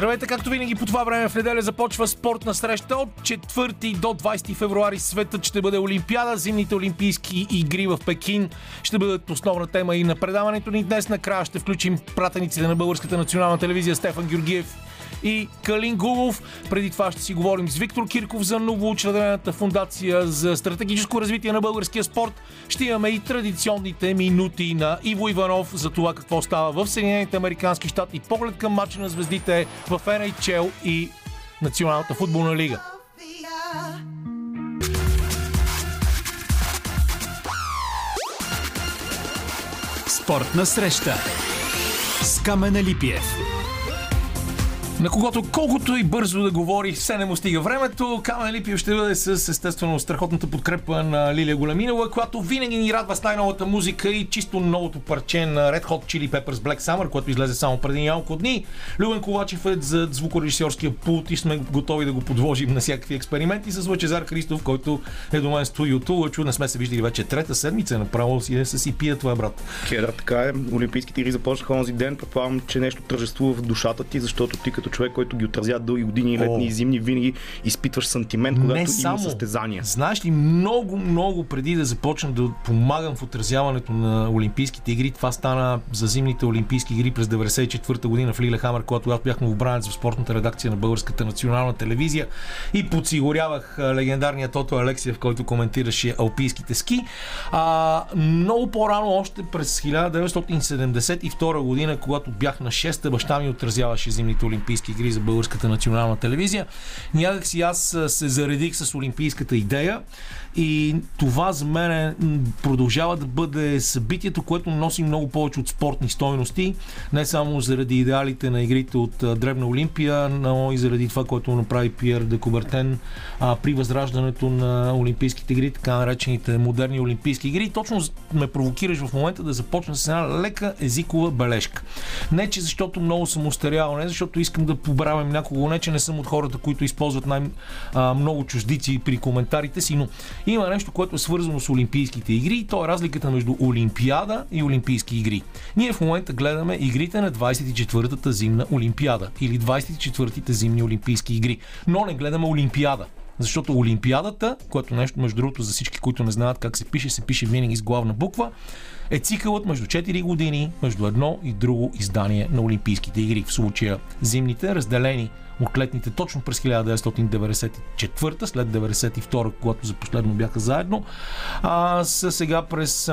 Здравейте, както винаги по това време в неделя започва спортна среща от 4 до 20 февруари. Светът ще бъде Олимпиада, зимните олимпийски игри в Пекин ще бъдат основна тема и на предаването ни днес. Накрая ще включим пратениците на Българската национална телевизия Стефан Георгиев и Калин Гулов. Преди това ще си говорим с Виктор Кирков за новоучредената фундация за стратегическо развитие на българския спорт. Ще имаме и традиционните минути на Иво Иванов за това какво става в Съединените Американски щати. Поглед към матча на звездите в NHL и Националната футболна лига. Спортна среща с Камена Липиев на когото колкото и бързо да говори, все не му стига времето. Камен Липиев ще бъде с естествено страхотната подкрепа на Лилия Големинова, която винаги ни радва с най-новата музика и чисто новото парче на Red Hot Chili Peppers Black Summer, което излезе само преди няколко дни. Любен Ковачев е за звукорежисьорския пулт и сме готови да го подложим на всякакви експерименти с Лъчезар Христов, който е до мен студиото. Лъчо, не сме се виждали вече трета седмица, направо си да се си пия това, брат. Кера, така е. Олимпийските игри започнаха онзи ден. Предполагам, че нещо тържествува в душата ти, защото ти като човек, който ги отразява дълги години, летни и зимни, винаги изпитваш сантимент, когато Не има само. състезания. Знаеш ли, много, много преди да започна да помагам в отразяването на Олимпийските игри, това стана за зимните Олимпийски игри през 94-та година в Лилехамер, когато аз бях новобранец в спортната редакция на Българската национална телевизия и подсигурявах легендарния Тото Алексиев, който коментираше алпийските ски. А, много по-рано, още през 1972 година, когато бях на 6-та, баща ми отразяваше зимните Олимпийски игри за Българската национална телевизия. Някак си аз се заредих с олимпийската идея и това за мен продължава да бъде събитието, което носи много повече от спортни стойности, не само заради идеалите на игрите от Древна Олимпия, но и заради това, което направи Пиер де Кубертен а, при възраждането на Олимпийските игри, така наречените модерни Олимпийски игри. И точно ме провокираш в момента да започна с една лека езикова бележка. Не, че защото много съм устарял, не защото искам да побравям някого, не, че не съм от хората, които използват най-много чуждици при коментарите си, но има нещо, което е свързано с Олимпийските игри и то е разликата между Олимпиада и Олимпийски игри. Ние в момента гледаме игрите на 24-та зимна Олимпиада или 24-те зимни Олимпийски игри, но не гледаме Олимпиада. Защото Олимпиадата, което нещо, между другото, за всички, които не знаят как се пише, се пише винаги с главна буква, е цикълът между 4 години, между едно и друго издание на Олимпийските игри. В случая зимните, разделени от летните точно през 1994, след 92, когато за последно бяха заедно, а са сега през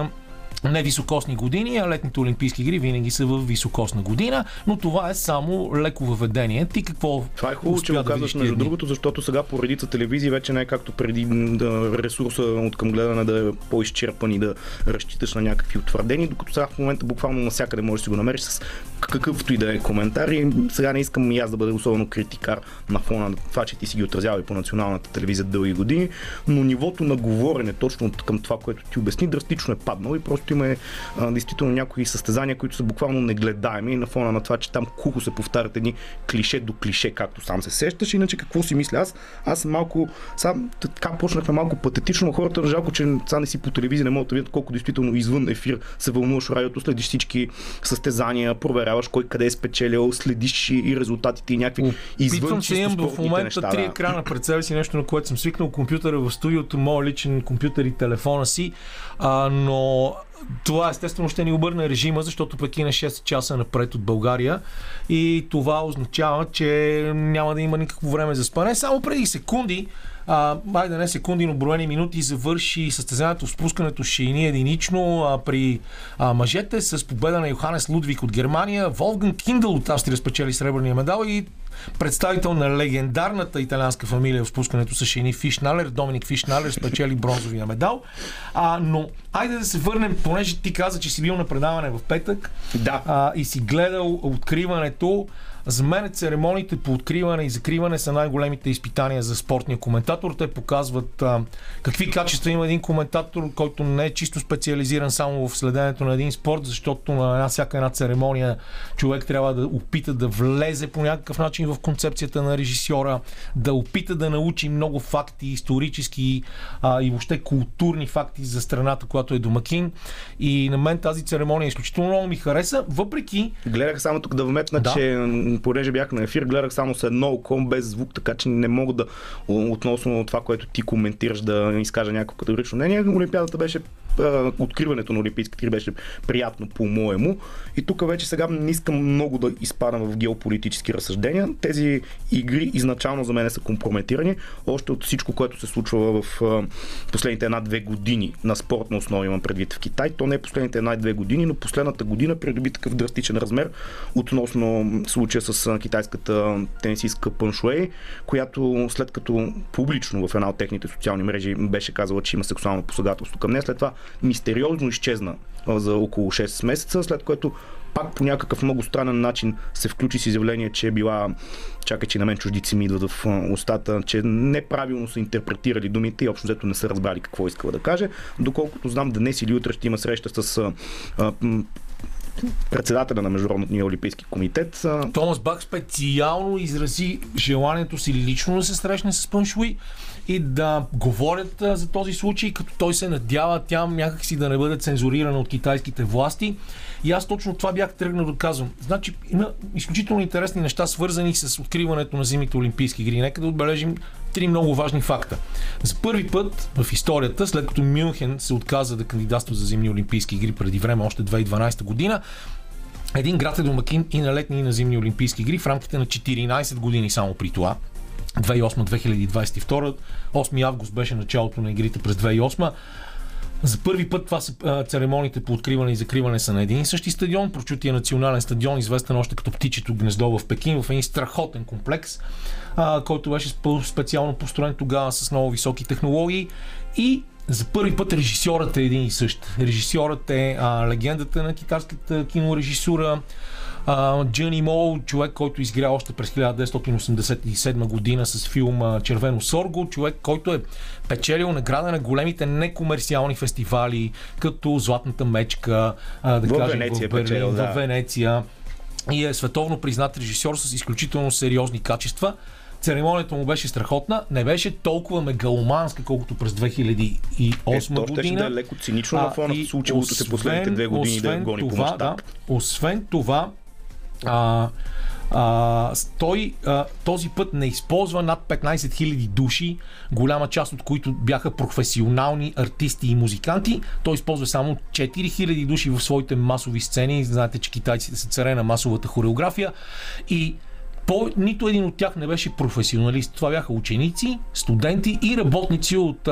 не високосни години, а летните Олимпийски игри винаги са в високосна година, но това е само леко въведение. Ти какво Това е хубаво, че го да казваш между дни? другото, защото сега по редица телевизии вече не е както преди да ресурса от към гледане да е по-изчерпан и да разчиташ на някакви утвърдени, докато сега в момента буквално навсякъде можеш да си го намериш с какъвто и да е коментар. И сега не искам и аз да бъда особено критикар на фона на това, че ти си ги отразява и по националната телевизия дълги години, но нивото на говорене точно към това, което ти обясни, драстично е паднало и просто има а, действително някои състезания, които са буквално негледаеми на фона на това, че там кухо се повтарят едни клише до клише, както сам се сещаш. Иначе какво си мисля аз? Аз малко, сам така почнахме малко патетично, но хората жалко, че сега не си по телевизия, не могат да видят колко действително извън ефир се вълнуваш радиото, следиш всички състезания, проверяваш кой къде е спечелил, следиш и резултатите и някакви извън Опитвам се имам в момента неща, три да. екрана пред себе си, нещо на което съм свикнал, компютъра в студиото, моят личен компютър и телефона си, а, но това естествено ще ни обърне режима, защото Пекин е 6 часа напред от България и това означава, че няма да има никакво време за спане. Само преди секунди а, айде не секунди, но броени минути завърши състезанието в спускането шейни единично а, при а, мъжете с победа на Йоханес Лудвиг от Германия. Волган Киндъл от Австрия спечели сребърния медал и представител на легендарната италианска фамилия в спускането с шейни Фишналер, Доминик Фишналер спечели бронзовия медал. А, но айде да се върнем, понеже ти каза, че си бил на предаване в петък Да. а, и си гледал откриването. За мен церемониите по откриване и закриване са най-големите изпитания за спортния коментатор. Те показват а, какви качества има един коментатор, който не е чисто специализиран само в следенето на един спорт, защото на една, всяка една церемония човек трябва да опита да влезе по някакъв начин в концепцията на режисьора, да опита да научи много факти, исторически а, и въобще културни факти за страната, която е домакин. И на мен тази церемония изключително много ми хареса, въпреки Гледах само тук да вметна, Да. че понеже бях на ефир, гледах само с едно око, без звук, така че не мога да относно това, което ти коментираш, да изкажа някакво категорично мнение. Олимпиадата беше откриването на Олимпийските игри беше приятно по-моему. И тук вече сега не искам много да изпадам в геополитически разсъждения. Тези игри изначално за мен са компрометирани. Още от всичко, което се случва в последните една-две години на спортна основа имам предвид в Китай. То не е последните една-две години, но последната година придоби такъв драстичен размер относно случая с китайската тенисистка Пъншуей, която след като публично в една от техните социални мрежи беше казала, че има сексуално посегателство към нея, след това мистериозно изчезна за около 6 месеца, след което пак по някакъв много странен начин се включи с изявление, че е била, чакай, че на мен чуждици ми идват в устата, че неправилно са интерпретирали думите и общо взето не са разбрали какво искала да каже. Доколкото знам, днес или утре ще има среща с а, председателя на Международния олимпийски комитет. Томас Бак специално изрази желанието си лично да се срещне с Пъншуи и да говорят за този случай, като той се надява тя някакси да не бъде цензурирана от китайските власти. И аз точно това бях тръгнал да казвам. Значи има изключително интересни неща, свързани с откриването на зимните Олимпийски игри. Нека да отбележим три много важни факта. За първи път в историята, след като Мюнхен се отказа да кандидатства за зимни Олимпийски игри преди време, още 2012 година, един град е домакин и на летни и на зимни Олимпийски игри в рамките на 14 години само при това. 2008-2022. 8 август беше началото на игрите през 2008. За първи път това са церемониите по откриване и закриване са на един и същи стадион. Прочутия национален стадион, известен още като Птичето гнездо в Пекин, в един страхотен комплекс, а, който беше специално построен тогава с много високи технологии. И за първи път режисьорът е един и същ. Режисьорът е а, легендата на китайската кинорежисура, Джани Мол, човек, който изгря още през 1987 година с филма Червено Сорго, човек, който е печелил награда на големите некомерциални фестивали, като Златната мечка, да в кажем, Венеция, в Берлин, печелил, да. в Венеция. И е световно признат режисьор с изключително сериозни качества. Церемонията му беше страхотна, не беше толкова мегаломанска, колкото през 2008 е, година. Ще е леко цинично на фона случилото се последните две години да гони това, по да, Освен това, а, а, той а, този път не използва над 15 000 души, голяма част от които бяха професионални артисти и музиканти. Той използва само 4 000 души в своите масови сцени. Знаете, че китайците са царе на масовата хореография. И по, нито един от тях не беше професионалист. Това бяха ученици, студенти и работници от а,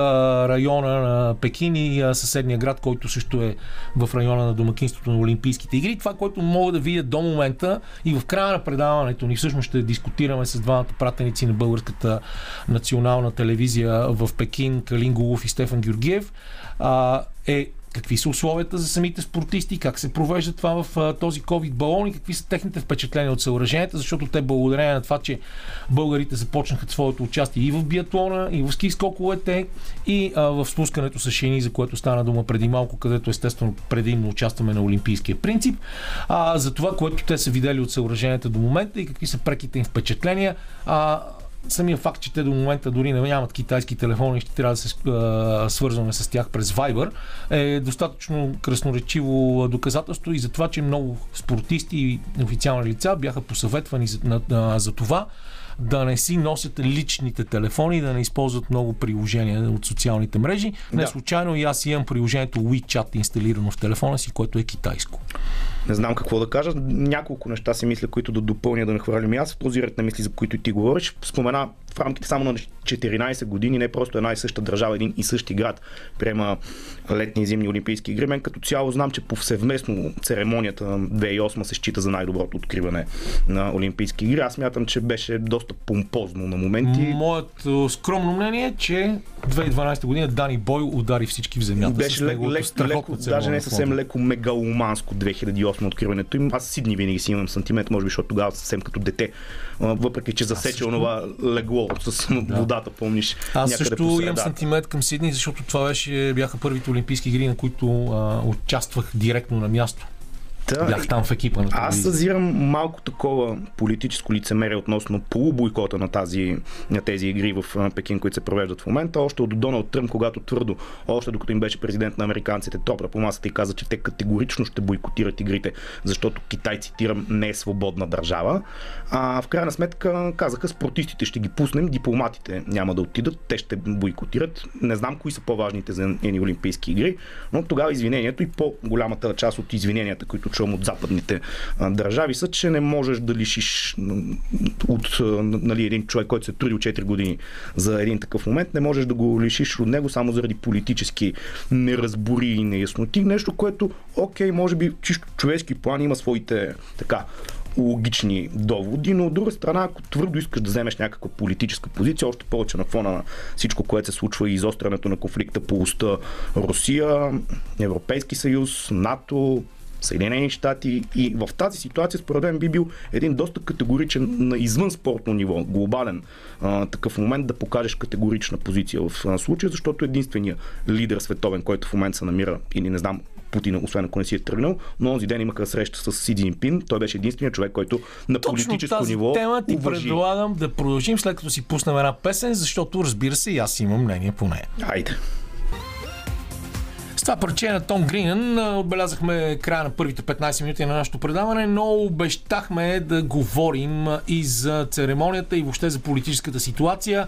района на Пекин и а, съседния град, който също е в района на домакинството на Олимпийските игри. Това, което мога да видя до момента и в края на предаването ни, всъщност ще дискутираме с двамата пратеници на българската национална телевизия в Пекин, Калин Гулов и Стефан Георгиев, а, е какви са условията за самите спортисти, как се провежда това в а, този COVID балон и какви са техните впечатления от съоръженията, защото те благодарение на това, че българите започнаха своето участие и в биатлона, и в ски скоковете, и а, в спускането с шини, за което стана дума преди малко, където естествено предимно участваме на олимпийския принцип, а, за това, което те са видели от съоръженията до момента и какви са преките им впечатления. А, самия факт, че те до момента дори не нямат китайски телефони ще трябва да се а, свързваме с тях през Viber, е достатъчно красноречиво доказателство и за това, че много спортисти и официални лица бяха посъветвани за, на, на, за това да не си носят личните телефони, да не използват много приложения от социалните мрежи. Не да. случайно и аз имам приложението WeChat инсталирано в телефона си, което е китайско не знам какво да кажа. Няколко неща си мисля, които да допълня, да нахвърлям и аз в този ред на мисли, за които ти говориш. Спомена в рамките само на 14 години, не просто една и съща държава, един и същи град приема летни и зимни олимпийски игри. Мен като цяло знам, че повсеместно церемонията на 2008 се счита за най-доброто откриване на олимпийски игри. Аз мятам, че беше доста помпозно на моменти. Моето скромно мнение е, че 2012 година Дани Бой удари всички в земята. Беше леко, леко, даже не съвсем леко мегаломанско 2008 на откриването им. Аз Сидни винаги си имам сантимент, може би, защото тогава съвсем като дете, въпреки че засече онова легло с да. водата, помниш. Аз също имам сантимент към Сидни, защото това беше, бяха първите Олимпийски игри, на които а, участвах директно на място. Да, Бях там в екипа на Аз съзирам малко такова политическо лицемерие относно полубойкота на, тази, на тези игри в Пекин, които се провеждат в момента. Още от Доналд Тръмп, когато твърдо, още докато им беше президент на американците, топра по масата и каза, че те категорично ще бойкотират игрите, защото Китай, цитирам, не е свободна държава. А в крайна сметка казаха, спортистите ще ги пуснем, дипломатите няма да отидат, те ще бойкотират. Не знам кои са по-важните за едни Олимпийски игри, но тогава извинението и по-голямата част от извиненията, които чувам от западните държави, са, че не можеш да лишиш от нали, един човек, който се е трудил 4 години за един такъв момент, не можеш да го лишиш от него само заради политически неразбори и неясноти. Нещо, което, окей, може би чисто човешки план има своите така логични доводи, но от друга страна, ако твърдо искаш да вземеш някаква политическа позиция, още повече на фона на всичко, което се случва и изострянето на конфликта по уста Русия, Европейски съюз, НАТО, Съединени щати и в тази ситуация според мен би бил един доста категоричен на извън спортно ниво, глобален а, такъв момент да покажеш категорична позиция в а, случая, защото единственият лидер световен, който в момента се намира или не знам Путин, освен ако не си е тръгнал, но онзи ден имаха среща с Си Джинпин. Той беше единственият човек, който на Точно политическо тази ниво тема ти уважи. предлагам да продължим след като си пуснем една песен, защото разбира се и аз имам мнение по нея. Айде. Това парче на Том Гринен отбелязахме края на първите 15 минути на нашето предаване, но обещахме да говорим и за церемонията и въобще за политическата ситуация.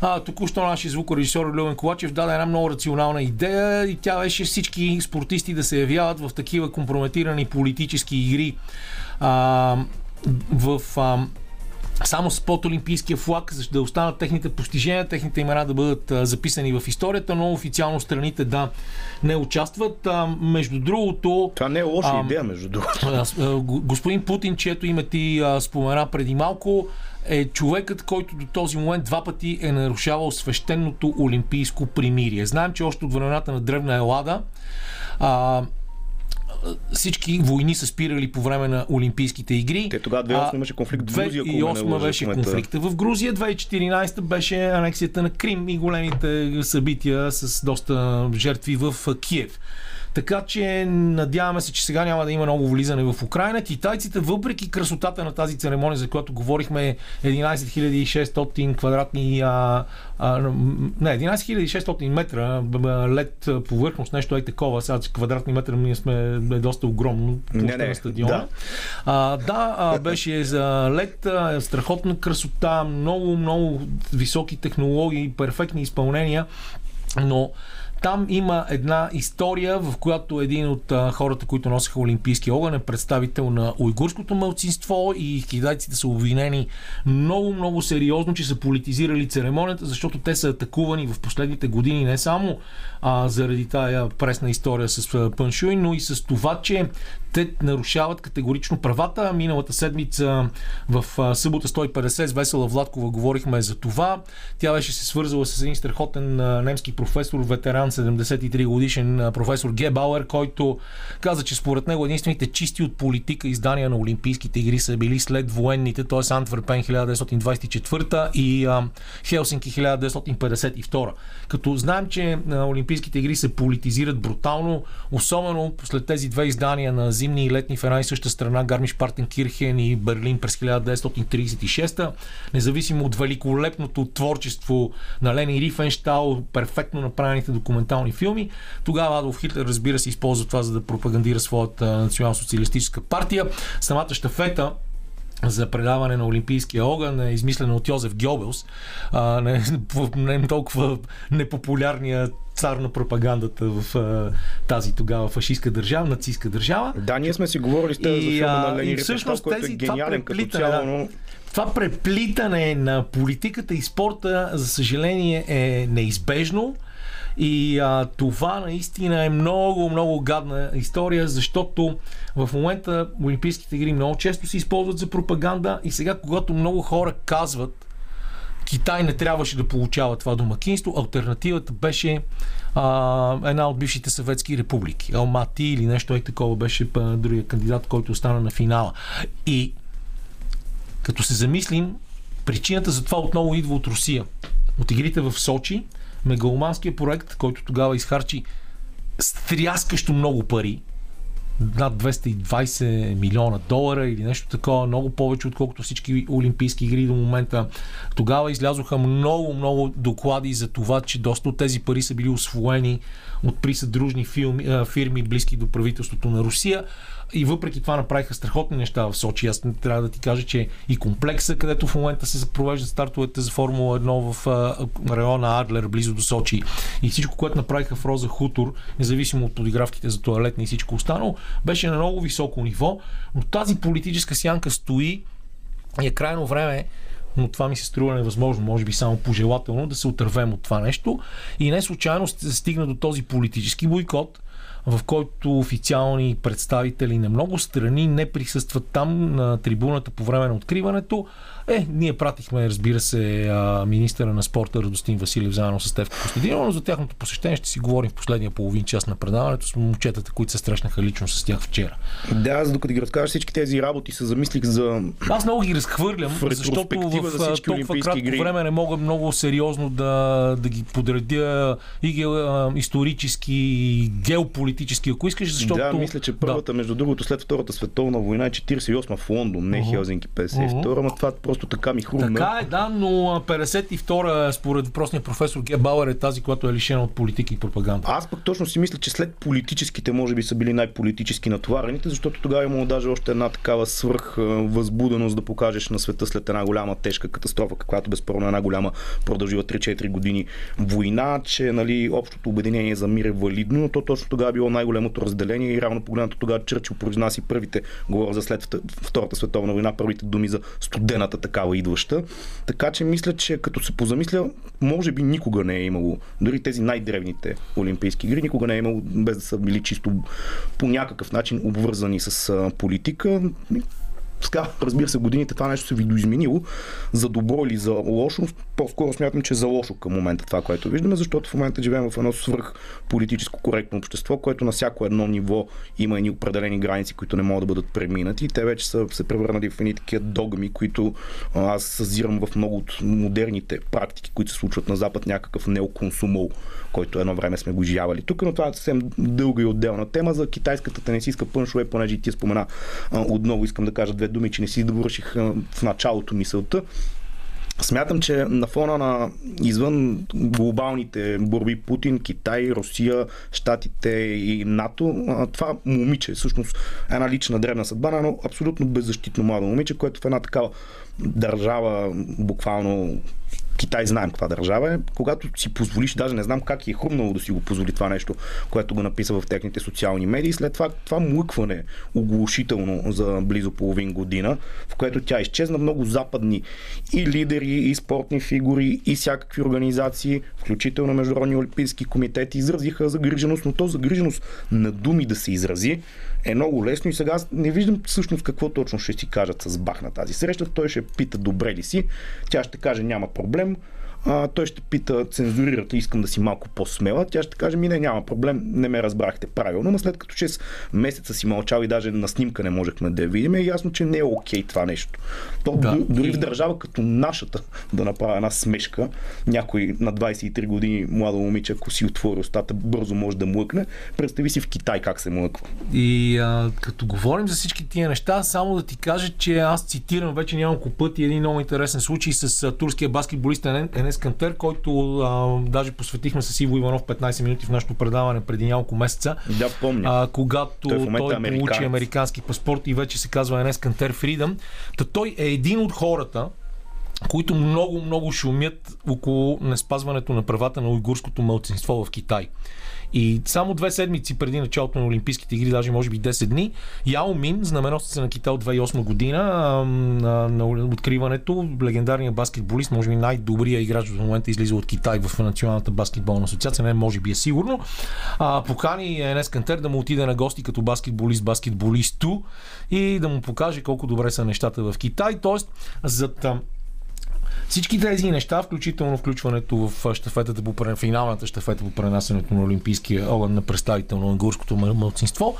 А, току-що нашия звукорежисьор Любен Ковачев даде една много рационална идея и тя беше всички спортисти да се явяват в такива компрометирани политически игри. А, в а, само с под олимпийския флаг, за да останат техните постижения, техните имена да бъдат а, записани в историята, но официално страните да не участват. А, между другото... Това не е лоша а, идея, между другото. Господин Путин, чието име ти спомена преди малко, е човекът, който до този момент два пъти е нарушавал свещеното олимпийско примирие. Знаем, че още от времената на Древна Елада а, всички войни са спирали по време на Олимпийските игри. Те тогава 2008 имаше конфликт в Грузия. 2008 беше конфликта в Грузия, 2014 беше анексията на Крим и големите събития с доста жертви в Киев. Така че надяваме се, че сега няма да има много влизане в Украина. Китайците, въпреки красотата на тази церемония, за която говорихме 11 600 квадратни а, а, не, 11 600 метра лед повърхност, нещо е такова. Сега квадратни метра ние сме е доста огромно не, не, на стадиона. Да, а, да а, беше за лед, а, страхотна красота, много, много високи технологии, перфектни изпълнения, но там има една история, в която един от а, хората, които носиха Олимпийски огън, е представител на уйгурското мълцинство и китайците са обвинени много, много сериозно, че са политизирали церемонията, защото те са атакувани в последните години не само а, заради тая пресна история с Паншуй, но и с това, че те нарушават категорично правата. Миналата седмица в събота 150 с Весела Владкова говорихме за това. Тя беше се свързала с един страхотен немски професор, ветеран, 73 годишен професор Гебауер, който каза, че според него единствените чисти от политика издания на Олимпийските игри са били след военните, т.е. Антверпен 1924 и Хелсинки 1952. Като знаем, че Олимпийските игри се политизират брутално, особено след тези две издания на зимни и летни в една и съща страна, Гармиш Кирхен и Берлин през 1936 независимо от великолепното творчество на Лени Рифенштал, перфектно направените документални филми, тогава Адолф Хитлер, разбира се, използва това, за да пропагандира своята национал-социалистическа партия. Самата щафета за предаване на Олимпийския огън е измислена от Йозеф Гьобелс, а, не, не толкова непопулярния цар на пропагандата в а, тази тогава фашистска държава, нацистска държава. Да, ние сме си говорили с тези за филма на и всъщност който тези, е гениален като цяло, но... Това преплитане на политиката и спорта, за съжаление, е неизбежно. И а, това наистина е много, много гадна история, защото в момента Олимпийските игри много често се използват за пропаганда и сега, когато много хора казват, Китай не трябваше да получава това домакинство. Альтернативата беше а, една от бившите съветски републики. Алмати или нещо е такова беше другия кандидат, който остана на финала. И като се замислим, причината за това отново идва от Русия. От игрите в Сочи, мегаломанския проект, който тогава изхарчи стряскащо много пари, над 220 милиона долара или нещо такова, много повече отколкото всички олимпийски игри до момента. Тогава излязоха много, много доклади за това, че доста от тези пари са били освоени от присъдружни фирми, близки до правителството на Русия. И въпреки това направиха страхотни неща в Сочи. Аз трябва да ти кажа, че и комплекса, където в момента се провеждат стартовете за Формула 1 в района Адлер, близо до Сочи. И всичко, което направиха в Роза Хутор, независимо от подигравките за туалетни и всичко останало, беше на много високо ниво. Но тази политическа сянка стои и е крайно време но това ми се струва невъзможно, може би само пожелателно да се отървем от това нещо. И не случайно се стигна до този политически бойкот, в който официални представители на много страни не присъстват там на трибуната по време на откриването, е, ние пратихме, разбира се, министъра на спорта Радостин Василев заедно с Стевка Костадинова, но за тяхното посещение ще си говорим в последния половин час на предаването с момчетата, които се срещнаха лично с тях вчера. Да, аз докато ги разкажа всички тези работи, се замислих за. Аз много ги разхвърлям, в защото в за толкова кратко игри. време не мога много сериозно да, да ги подредя и ге, исторически, и геополитически, ако искаш, защото. Да, мисля, че първата, да. между другото, след Втората световна война е 48 в Лондон, не uh-huh. Хелзинки 52, uh-huh. но това просто просто така ми хрумна. Така е, да, но 52-а, според въпросния професор Ге Бауер, е тази, която е лишена от политика и пропаганда. Аз пък точно си мисля, че след политическите, може би са били най-политически натоварените, защото тогава имало даже още една такава свръх възбуденост да покажеш на света след една голяма тежка катастрофа, каквато безспорно една голяма продължила 3-4 години война, че нали, общото обединение за мир е валидно, но то точно тогава е било най-голямото разделение и равно погледнато тогава Чърчил произнася първите, говоря за след Втората световна война, първите думи за студената такава идваща. Така че мисля, че като се позамисля, може би никога не е имало, дори тези най-древните Олимпийски игри, никога не е имало, без да са били чисто по някакъв начин обвързани с политика разбира се, годините това нещо се видоизменило за добро или за лошо. По-скоро смятам, че е за лошо към момента това, което виждаме, защото в момента живеем в едно свръх политическо коректно общество, което на всяко едно ниво има едни определени граници, които не могат да бъдат преминати. Те вече са се превърнали в едни такива догми, които аз съзирам в много от модерните практики, които се случват на Запад, някакъв неоконсумол, който едно време сме го изживявали тук, но това е съвсем дълга и отделна тема за китайската тенисистка пъншове, понеже ти спомена отново искам да кажа две думи, че не си довърших в началото мисълта. Смятам, че на фона на извън глобалните борби Путин, Китай, Русия, Штатите и НАТО, това момиче, всъщност една лична древна съдба едно абсолютно беззащитно младо момиче, което в една такава държава буквално Китай знаем каква държава е, когато си позволиш, даже не знам как е хрумнало да си го позволи това нещо, което го написа в техните социални медии, след това това млъкване оглушително за близо половин година, в което тя изчезна. Много западни и лидери, и спортни фигури, и всякакви организации, включително Международни олимпийски комитети, изразиха загриженост, но то загриженост на думи да се изрази е много лесно. И сега не виждам всъщност какво точно ще си кажат с Бах на тази среща. Той ще пита добре ли си, тя ще каже няма проблем, а, той ще пита, цензурирате, искам да си малко по-смела. Тя ще каже, ми не, няма проблем, не ме разбрахте правилно, но след като 6 месеца си мълчал и даже на снимка не можехме да я видим, е ясно, че не е окей това нещо. То, да. Дори в държава като нашата да направя една смешка, някой на 23 години младо момиче, ако си отвори устата, бързо може да млъкне. Представи си в Китай как се млъква. И а, като говорим за всички тия неща, само да ти кажа, че аз цитирам вече няколко пъти един много интересен случай с турския баскетболист Енес Кантер, който а, даже посветихме с Иво Иванов 15 минути в нашото предаване преди няколко месеца. Да, помня. А, когато той, той е получи американски паспорт и вече се казва Енес Кантер Фридъм. Та той е един от хората, които много, много шумят около неспазването на правата на уйгурското мълцинство в Китай. И само две седмици преди началото на Олимпийските игри, даже може би 10 дни, Яо Мин, знаменосница на Китай от 2008 година, на, на откриването, легендарният баскетболист, може би най-добрият играч в момента излиза от Китай в Националната баскетболна асоциация, не може би е сигурно, а, покани Енес Кантер да му отиде на гости като баскетболист, баскетболисту и да му покаже колко добре са нещата в Китай. Тоест, за всички тези неща, включително включването в щафетата по финалната щафета по пренасенето на Олимпийския огън на представител на английското мълцинство,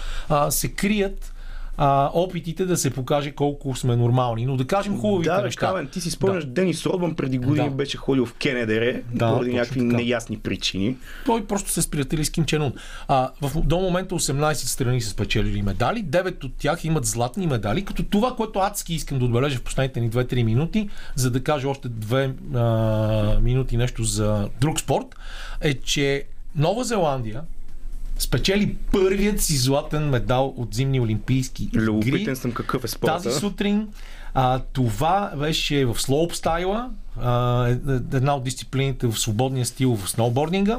се крият а, опитите да се покаже колко сме нормални. Но да кажем хубавите Да, неща. Камен, ти си спомняш, Денис Родман преди години Да. беше ходил в КНДР Да, поради някакви така. неясни причини. Той просто се сприятели с Ким Чен. А, в, до момента 18 страни са спечелили медали, 9 от тях имат златни медали, като това, което адски искам да отбележа в последните ни 2-3 минути, за да кажа още 2 а, минути нещо за друг спорт, е, че Нова Зеландия спечели първият си златен медал от зимни олимпийски игри. Любопитен съм какъв е спорта. Тази сутрин а, това беше в слоупстайла, е- е- една от дисциплините в свободния стил в сноубординга.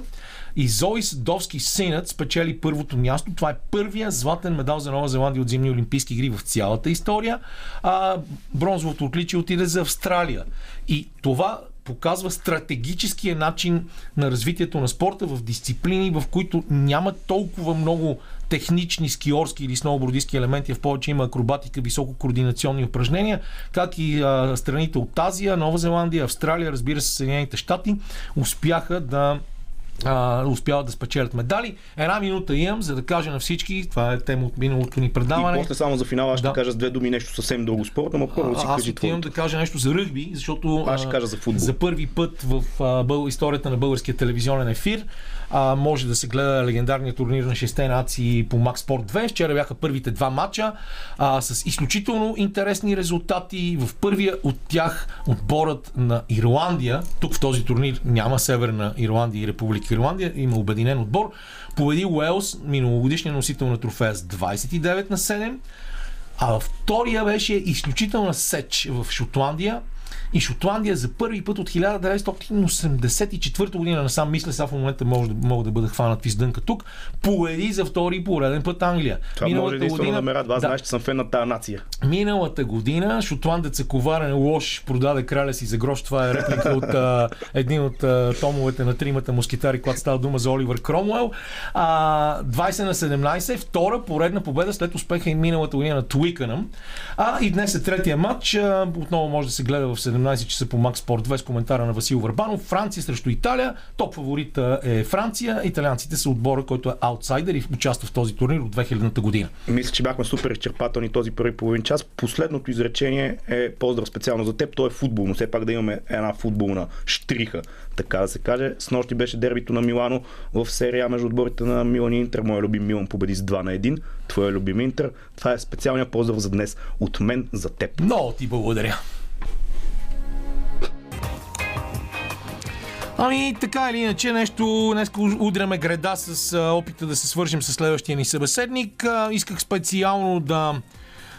И Зои Садовски синът спечели първото място. Това е първия златен медал за Нова Зеландия от зимни олимпийски игри в цялата история. А, бронзовото отличие отиде за Австралия. И това показва стратегическия начин на развитието на спорта в дисциплини, в които няма толкова много технични скиорски или сноубордистски елементи, в повече има акробатика, високо координационни упражнения, как и а, страните от Азия, Нова Зеландия, Австралия, разбира се, Съединените щати, успяха да а, успяват да спечелят медали. Една минута имам, за да кажа на всички, това е тема от миналото ни И предаване. после само за финала ще Да. кажа с две думи нещо съвсем друго спорт, но първо си аз отивам да кажа нещо за ръгби, защото Аз ще кажа за футбол. за първи път в а, бъл, историята на българския телевизионен ефир а, може да се гледа легендарния турнир на 6 нации по Max Sport 2. Вчера бяха първите два матча а, с изключително интересни резултати. В първия от тях отборът на Ирландия, тук в този турнир няма Северна Ирландия и Република Ирландия, има обединен отбор, победи Уелс, миналогодишния носител на трофея с 29 на 7. А втория беше изключителна сеч в Шотландия. И Шотландия за първи път от 1984 година насам, мисля, сега в момента може да, мога да бъда хванат в издънка тук, поеди за втори пореден път Англия. Това може единствено да ме радва. Аз да, знаеш, че съм фен на тази нация. Миналата година шотландец е коварен лош, продаде краля си за грош. Това е реплика от а, един от а, томовете на тримата москитари, когато става дума за Оливър Кромуел. А, 20 на 17, втора поредна победа след успеха и миналата година на Туикънъм. А и днес е третия матч. А, отново може да се гледа в 17 часа по Max Sport 2 с коментара на Васил Върбанов. Франция срещу Италия. Топ фаворита е Франция. Италианците са отбора, който е аутсайдер и участва в този турнир от 2000 година. Мисля, че бяхме супер изчерпателни този първи половин час. Последното изречение е поздрав специално за теб. То е футбол, но все пак да имаме една футболна штриха, така да се каже. С нощи беше дербито на Милано в серия между отборите на Милан и Интер. Моя любим Милан победи с 2 на 1. Твоя любим Интер. Това е специалният поздрав за днес от мен за теб. Много ти благодаря. Ами, така или иначе, нещо, днес удряме града с а, опита да се свържем с следващия ни събеседник. А, исках специално да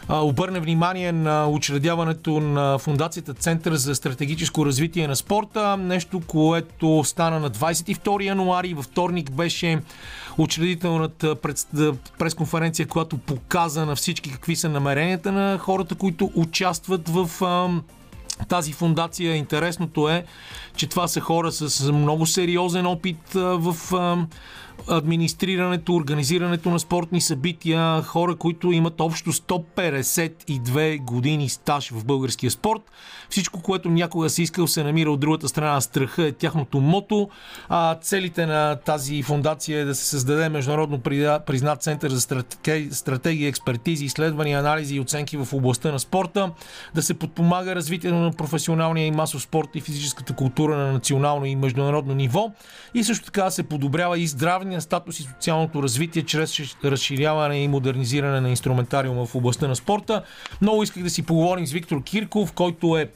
обърне внимание на учредяването на Фундацията Център за стратегическо развитие на спорта. Нещо, което стана на 22 януари. Във вторник беше учредителната пресконференция, която показа на всички какви са намеренията на хората, които участват в тази фундация. Интересното е, че това са хора с много сериозен опит в администрирането, организирането на спортни събития, хора, които имат общо 152 години стаж в българския спорт. Всичко, което някога си искал, се намира от другата страна на страха е тяхното мото. А, целите на тази фундация е да се създаде международно признат център за стратегия експертизи, изследвания, анализи и оценки в областта на спорта, да се подпомага развитието на професионалния и масов спорт и физическата култура на национално и международно ниво и също така се подобрява и здравния статус и социалното развитие чрез разширяване и модернизиране на инструментариума в областта на спорта. Много исках да си поговорим с Виктор Кирков, който е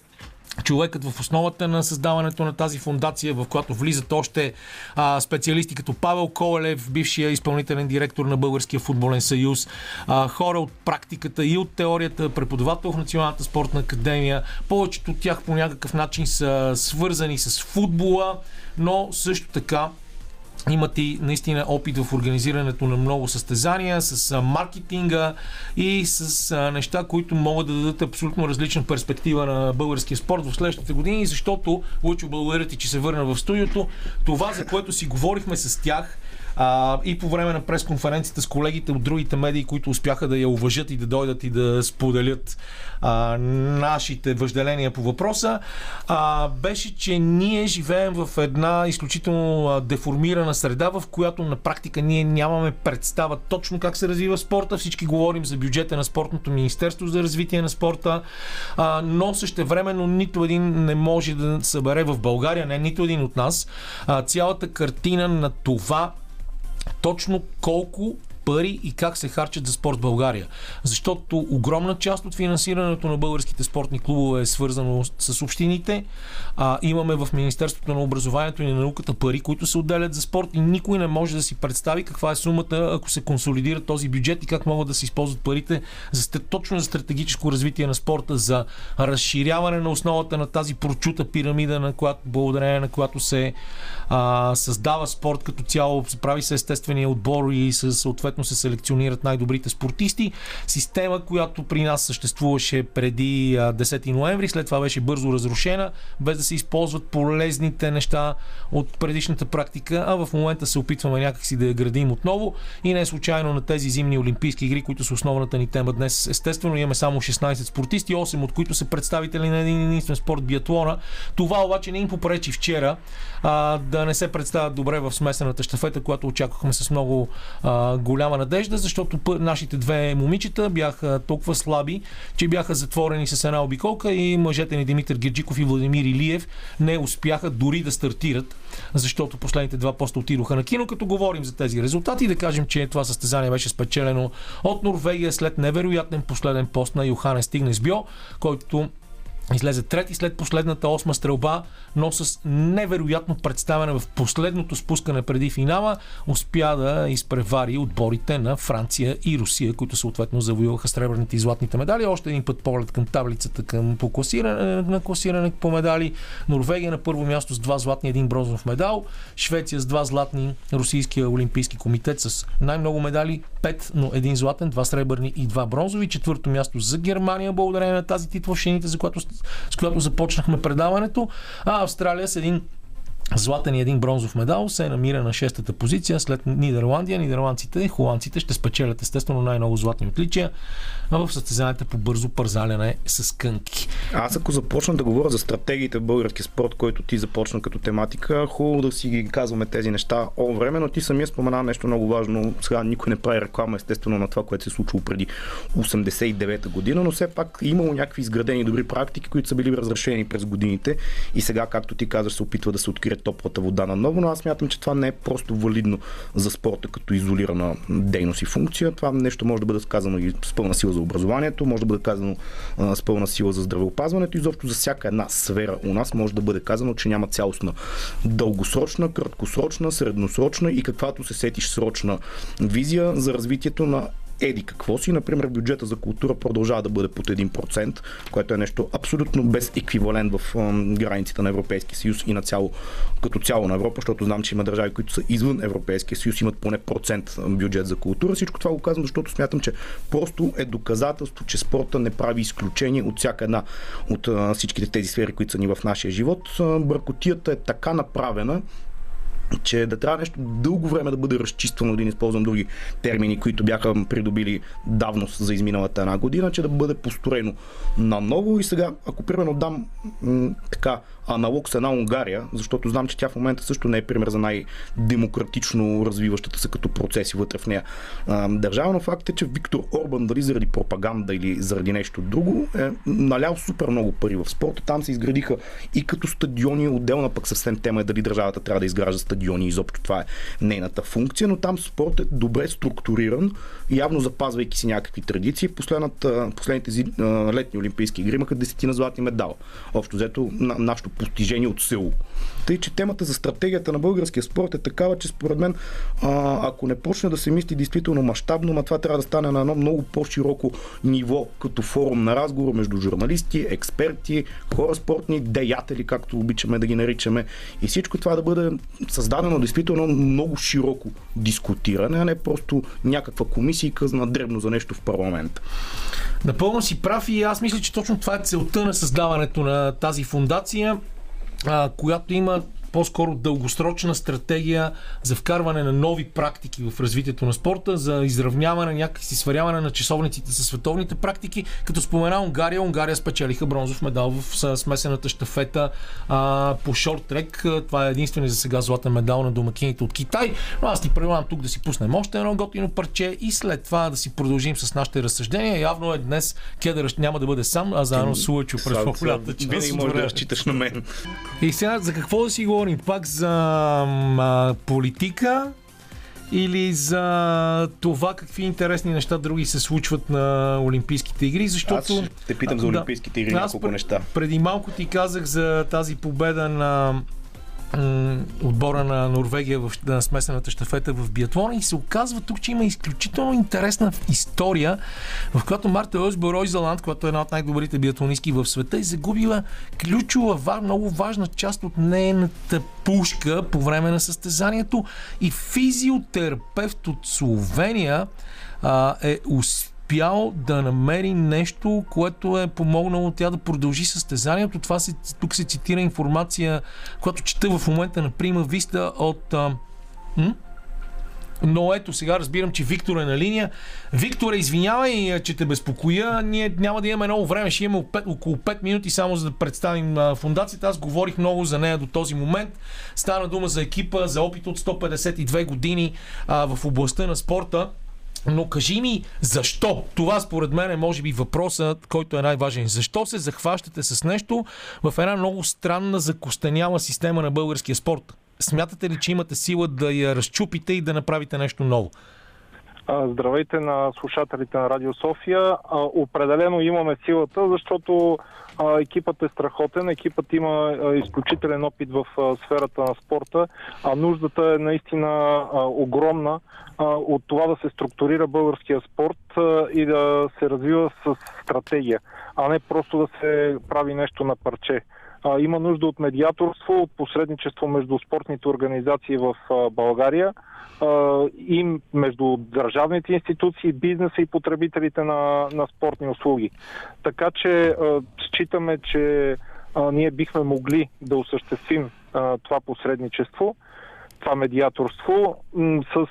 човекът в основата на създаването на тази фундация, в която влизат още а, специалисти като Павел Колелев, бившия изпълнителен директор на Българския футболен съюз, а, хора от практиката и от теорията, преподавател в Националната спортна академия. Повечето от тях по някакъв начин са свързани с футбола, но също така имат и наистина опит в организирането на много състезания, с маркетинга и с неща, които могат да дадат абсолютно различна перспектива на българския спорт в следващите години, защото, Лучо, благодаря ти, че се върна в студиото. Това, за което си говорихме с тях, А, и по време на пресконференцията с колегите от другите медии, които успяха да я уважат и да дойдат и да споделят а, нашите въжделения по въпроса, а, беше, че ние живеем в една изключително деформирана среда, в която на практика ние нямаме представа точно как се развива спорта. Всички говорим за бюджета на спортното министерство за развитие на спорта, а, но същевременно нито един не може да събере в България, не нито един от нас, а, цялата картина на това точно колко пари и как се харчат за спорт в България. Защото огромна част от финансирането на българските спортни клубове е свързано с общините. А, имаме в Министерството на образованието и на науката пари, които се отделят за спорт и никой не може да си представи каква е сумата, ако се консолидира този бюджет и как могат да се използват парите за, точно за стратегическо развитие на спорта, за разширяване на основата на тази прочута пирамида, на която, благодарение на която се а, създава спорт като цяло, прави се естествения отбор и съответно съответно се селекционират най-добрите спортисти. Система, която при нас съществуваше преди 10 ноември, след това беше бързо разрушена, без да се използват полезните неща от предишната практика, а в момента се опитваме някакси да я градим отново и не случайно на тези зимни олимпийски игри, които са основната ни тема днес. Естествено имаме само 16 спортисти, 8 от които са представители на един единствен спорт биатлона. Това обаче не им попречи вчера а, да не се представят добре в смесената щафета, която очаквахме с много а, голяма надежда, защото нашите две момичета бяха толкова слаби, че бяха затворени с една обиколка и мъжете ни Димитър Герджиков и Владимир Илиев не успяха дори да стартират, защото последните два поста отидоха на кино. Като говорим за тези резултати, да кажем, че това състезание беше спечелено от Норвегия след невероятен последен пост на Йохане Стигнес Био, който Излезе трети след последната осма стрелба, но с невероятно представяне в последното спускане преди финала успя да изпревари отборите на Франция и Русия, които съответно завоюваха сребърните и златните медали. Още един път поглед към таблицата към по класиране, на класиране по медали. Норвегия на първо място с два златни и един бронзов медал. Швеция с два златни. Русийския олимпийски комитет с най-много медали. Пет, но един златен, два сребърни и два бронзови. Четвърто място за Германия, благодарение на тази титла в шините, за която с която започнахме предаването, а Австралия с един Златен и един бронзов медал се намира на шестата позиция след Нидерландия. Нидерландците и холандците ще спечелят естествено най-много златни отличия в състезанията по бързо пързаляне с кънки. Аз ако започна да говоря за стратегиите в български спорт, който ти започна като тематика, хубаво да си ги казваме тези неща о време, но ти самия спомена нещо много важно. Сега никой не прави реклама, естествено, на това, което се е случило преди 89-та година, но все пак е имало някакви изградени добри практики, които са били разрешени през годините и сега, както ти казаш, се опитва да се открие топлата вода на ново, но аз мятам, че това не е просто валидно за спорта като изолирана дейност и функция. Това нещо може да бъде сказано и с пълна сила за образованието, може да бъде казано а, с пълна сила за здравеопазването. Изобщо за всяка една сфера у нас може да бъде казано, че няма цялостна дългосрочна, краткосрочна, средносрочна и каквато се сетиш срочна визия за развитието на еди какво си. Например, бюджета за култура продължава да бъде под 1%, което е нещо абсолютно без еквивалент в границите на Европейския съюз и на цяло, като цяло на Европа, защото знам, че има държави, които са извън Европейския съюз, имат поне процент бюджет за култура. Всичко това го казвам, защото смятам, че просто е доказателство, че спорта не прави изключение от всяка една от всичките тези сфери, които са ни в нашия живот. Бъркотията е така направена, че да трябва нещо дълго време да бъде разчиствано, да не използвам други термини, които бяха придобили давност за изминалата една година, че да бъде построено наново. И сега, ако примерно дам м- така аналог с една Унгария, защото знам, че тя в момента също не е пример за най-демократично развиващата се като процеси вътре в нея държава, но факт е, че Виктор Орбан, дали заради пропаганда или заради нещо друго, е налял супер много пари в спорта. Там се изградиха и като стадиони, отделна пък съвсем тема е дали държавата трябва да изгражда стадиони, изобщо това е нейната функция, но там спорт е добре структуриран, явно запазвайки си някакви традиции. Последната, последните летни олимпийски игри имаха десетина златни медала. Общо взето на, нашото постижение от село. Тъй, че темата за стратегията на българския спорт е такава, че според мен, а, ако не почне да се мисли действително мащабно, но това трябва да стане на едно много по-широко ниво, като форум на разговор между журналисти, експерти, хора спортни, деятели, както обичаме да ги наричаме. И всичко това да бъде създадено действително много широко дискутиране, а не просто някаква комисия на дребно за нещо в парламент. Напълно си прав и аз мисля, че точно това е целта на създаването на тази фундация, която има по-скоро дългосрочна стратегия за вкарване на нови практики в развитието на спорта, за изравняване, някакси сваряване на часовниците с световните практики. Като спомена Унгария, Унгария спечелиха бронзов медал в смесената щафета а, по шорт трек. Това е единственият за сега златен медал на домакините от Китай. Но аз ти предлагам тук да си пуснем още едно готино парче и след това да си продължим с нашите разсъждения. Явно е днес Кедър няма да бъде сам, а заедно с Лъчо през. Винаги можеш да разчиташ на мен. И сега за какво да си говорим? Пак за а, политика, или за това какви интересни неща други се случват на Олимпийските игри, защото... Аз ще те питам за Олимпийските игри да, няколко неща. Преди малко ти казах за тази победа на отбора на Норвегия в на смесената щафета в биатлона и се оказва тук, че има изключително интересна история, в която Марта Озбо Заланд, която е една от най-добрите биатлонистки в света, е загубила ключова, много важна част от нейната пушка по време на състезанието и физиотерапевт от Словения а, е успял успял да намери нещо, което е помогнало тя да продължи състезанието. Това се, тук се цитира информация, която чета в момента на Прима Виста от... А, м? Но ето сега разбирам, че Виктор е на линия. Виктор, извинявай, че те безпокоя. Ние няма да имаме много време. Ще имаме около 5 минути само за да представим фундацията. Аз говорих много за нея до този момент. Стана дума за екипа, за опит от 152 години а, в областта на спорта. Но кажи ми, защо? Това според мен е може би въпросът, който е най-важен. Защо се захващате с нещо в една много странна закостеняла система на българския спорт? Смятате ли, че имате сила да я разчупите и да направите нещо ново? Здравейте на слушателите на Радио София. Определено имаме силата, защото екипът е страхотен, екипът има изключителен опит в сферата на спорта, а нуждата е наистина огромна от това да се структурира българския спорт и да се развива с стратегия, а не просто да се прави нещо на парче. Има нужда от медиаторство, от посредничество между спортните организации в България и между държавните институции, бизнеса и потребителите на, на спортни услуги. Така че считаме, че ние бихме могли да осъществим това посредничество това медиаторство с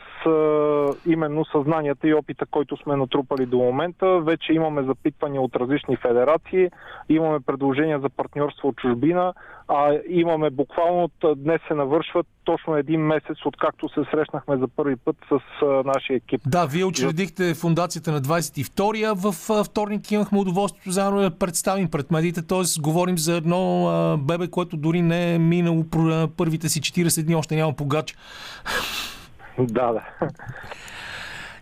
именно съзнанията и опита, който сме натрупали до момента. Вече имаме запитвания от различни федерации, имаме предложения за партньорство от чужбина, а имаме буквално днес се навършват точно един месец, откакто се срещнахме за първи път с нашия екип. Да, вие учредихте фундацията на 22-я. В вторник имахме удоволствието заедно да представим пред медиите, т.е. говорим за едно бебе, което дори не е минало първите си 40 дни, още няма погач. Да, да.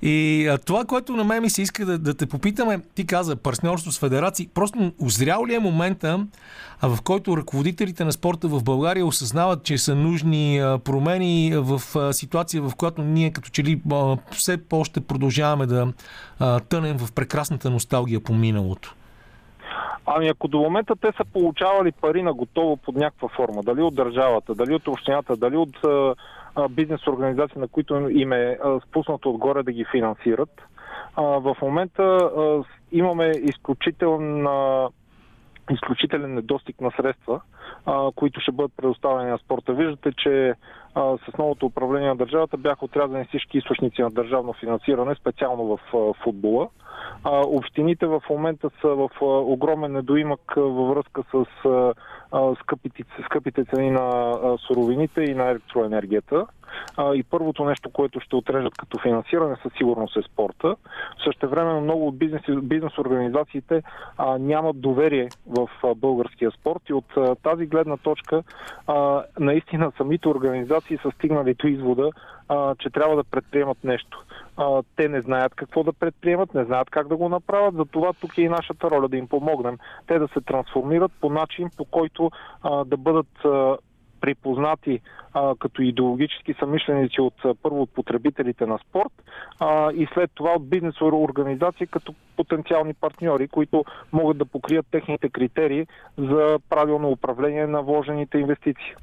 И а, това, което на мен ми се иска да, да те попитаме, ти каза партньорство с федерации, просто озрял ли е момента, а, в който ръководителите на спорта в България осъзнават, че са нужни а, промени в а, ситуация, в която ние като че ли а, все по-ще продължаваме да а, тънем в прекрасната носталгия по миналото? Ами ако до момента те са получавали пари на готово под някаква форма, дали от държавата, дали от общината, дали от бизнес организации, на които им е спуснато отгоре да ги финансират. В момента имаме изключителна изключителен недостиг на средства, които ще бъдат предоставени на спорта. Виждате, че с новото управление на държавата бяха отрязани всички източници на държавно финансиране, специално в футбола. Общините в момента са в огромен недоимък във връзка с скъпите, скъпите цени на суровините и на електроенергията. А, и първото нещо, което ще отрежат като финансиране, със сигурност е спорта. Също време много от бизнес, бизнес организациите а, нямат доверие в а, българския спорт и от а, тази гледна точка а, наистина самите организации са стигнали до извода, а, че трябва да предприемат нещо. А, те не знаят какво да предприемат, не знаят как да го направят, затова тук е и нашата роля да им помогнем. Те да се трансформират по начин, по който а, да бъдат а, припознати а, като идеологически самишленици от първо от потребителите на спорт а, и след това от бизнес организации като потенциални партньори, които могат да покрият техните критерии за правилно управление на вложените инвестиции.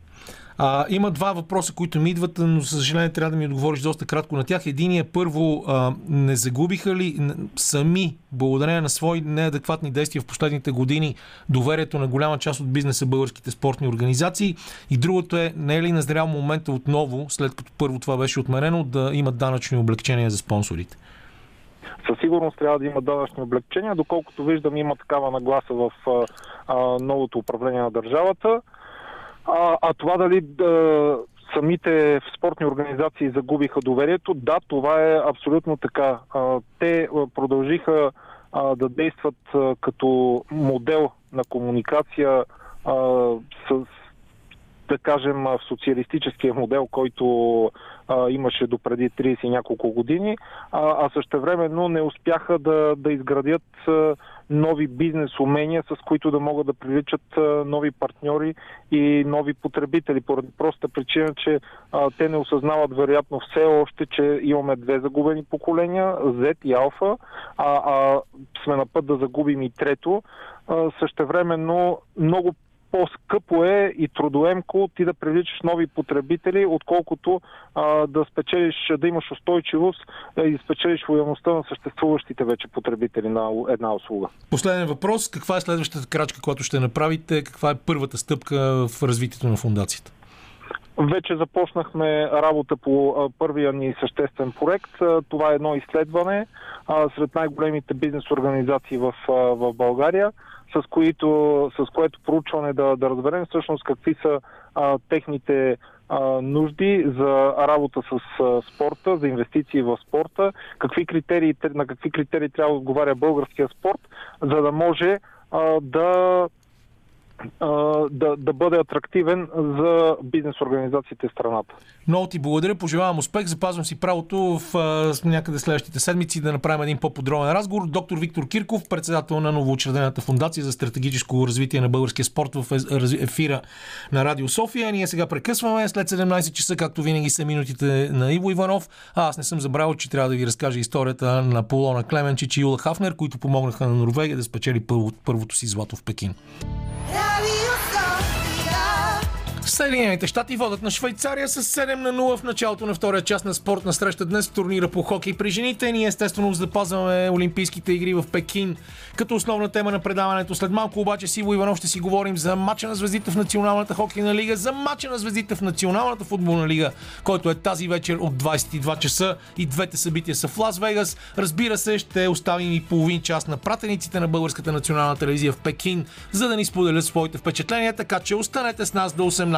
А, има два въпроса, които ми идват, но съжаление трябва да ми отговориш доста кратко на тях. Единият е първо, а, не загубиха ли сами, благодарение на свои неадекватни действия в последните години, доверието на голяма част от бизнеса българските спортни организации? И другото е, не е ли назрял момента отново, след като първо това беше отменено, да имат данъчни облегчения за спонсорите? Със сигурност трябва да има данъчни облегчения, доколкото виждам има такава нагласа в а, новото управление на държавата. А, а това дали да, самите спортни организации загубиха доверието, да, това е абсолютно така. А, те продължиха а, да действат а, като модел на комуникация а, с да кажем, в социалистическия модел, който а, имаше до преди 30 и няколко години, а, а същевременно не успяха да, да изградят а, нови бизнес умения, с които да могат да привличат а, нови партньори и нови потребители, поради проста причина, че а, те не осъзнават вероятно все още, че имаме две загубени поколения, Z и Алфа, а, а сме на път да загубим и трето. Същевременно много по-скъпо е и трудоемко ти да привличаш нови потребители, отколкото а, да спечелиш, да имаш устойчивост и спечелиш лоялността на съществуващите вече потребители на една услуга. Последен въпрос. Каква е следващата крачка, която ще направите? Каква е първата стъпка в развитието на фундацията? Вече започнахме работа по първия ни съществен проект. Това е едно изследване сред най-големите бизнес организации в, България с, които, с което проучване да, да разберем всъщност какви са а, техните а, нужди за работа с а, спорта, за инвестиции в спорта, какви критерии, на какви критерии трябва да отговаря българския спорт, за да може а, да да, да бъде атрактивен за бизнес организациите в страната. Много ти благодаря, пожелавам успех, запазвам си правото в някъде следващите седмици да направим един по-подробен разговор. Доктор Виктор Кирков, председател на новоучредената фундация за стратегическо развитие на българския спорт в ефира на Радио София. Ние сега прекъсваме след 17 часа, както винаги са минутите на Иво Иванов. А аз не съм забравил, че трябва да ви разкажа историята на Полона Клеменчич и Юла Хафнер, които помогнаха на Норвегия да спечели първо, първото си злато в Пекин. love you. Съединените щати водят на Швейцария с 7 на 0 в началото на втория част на спортна среща днес в турнира по хокей при жените. Ние естествено запазваме Олимпийските игри в Пекин като основна тема на предаването. След малко обаче Сиво Иванов ще си говорим за матча на звездите в Националната хокейна лига, за матча на звездите в Националната футболна лига, който е тази вечер от 22 часа и двете събития са в Лас Вегас. Разбира се, ще оставим и половин час на пратениците на Българската национална телевизия в Пекин, за да ни споделят своите впечатления, така че останете с нас до 18.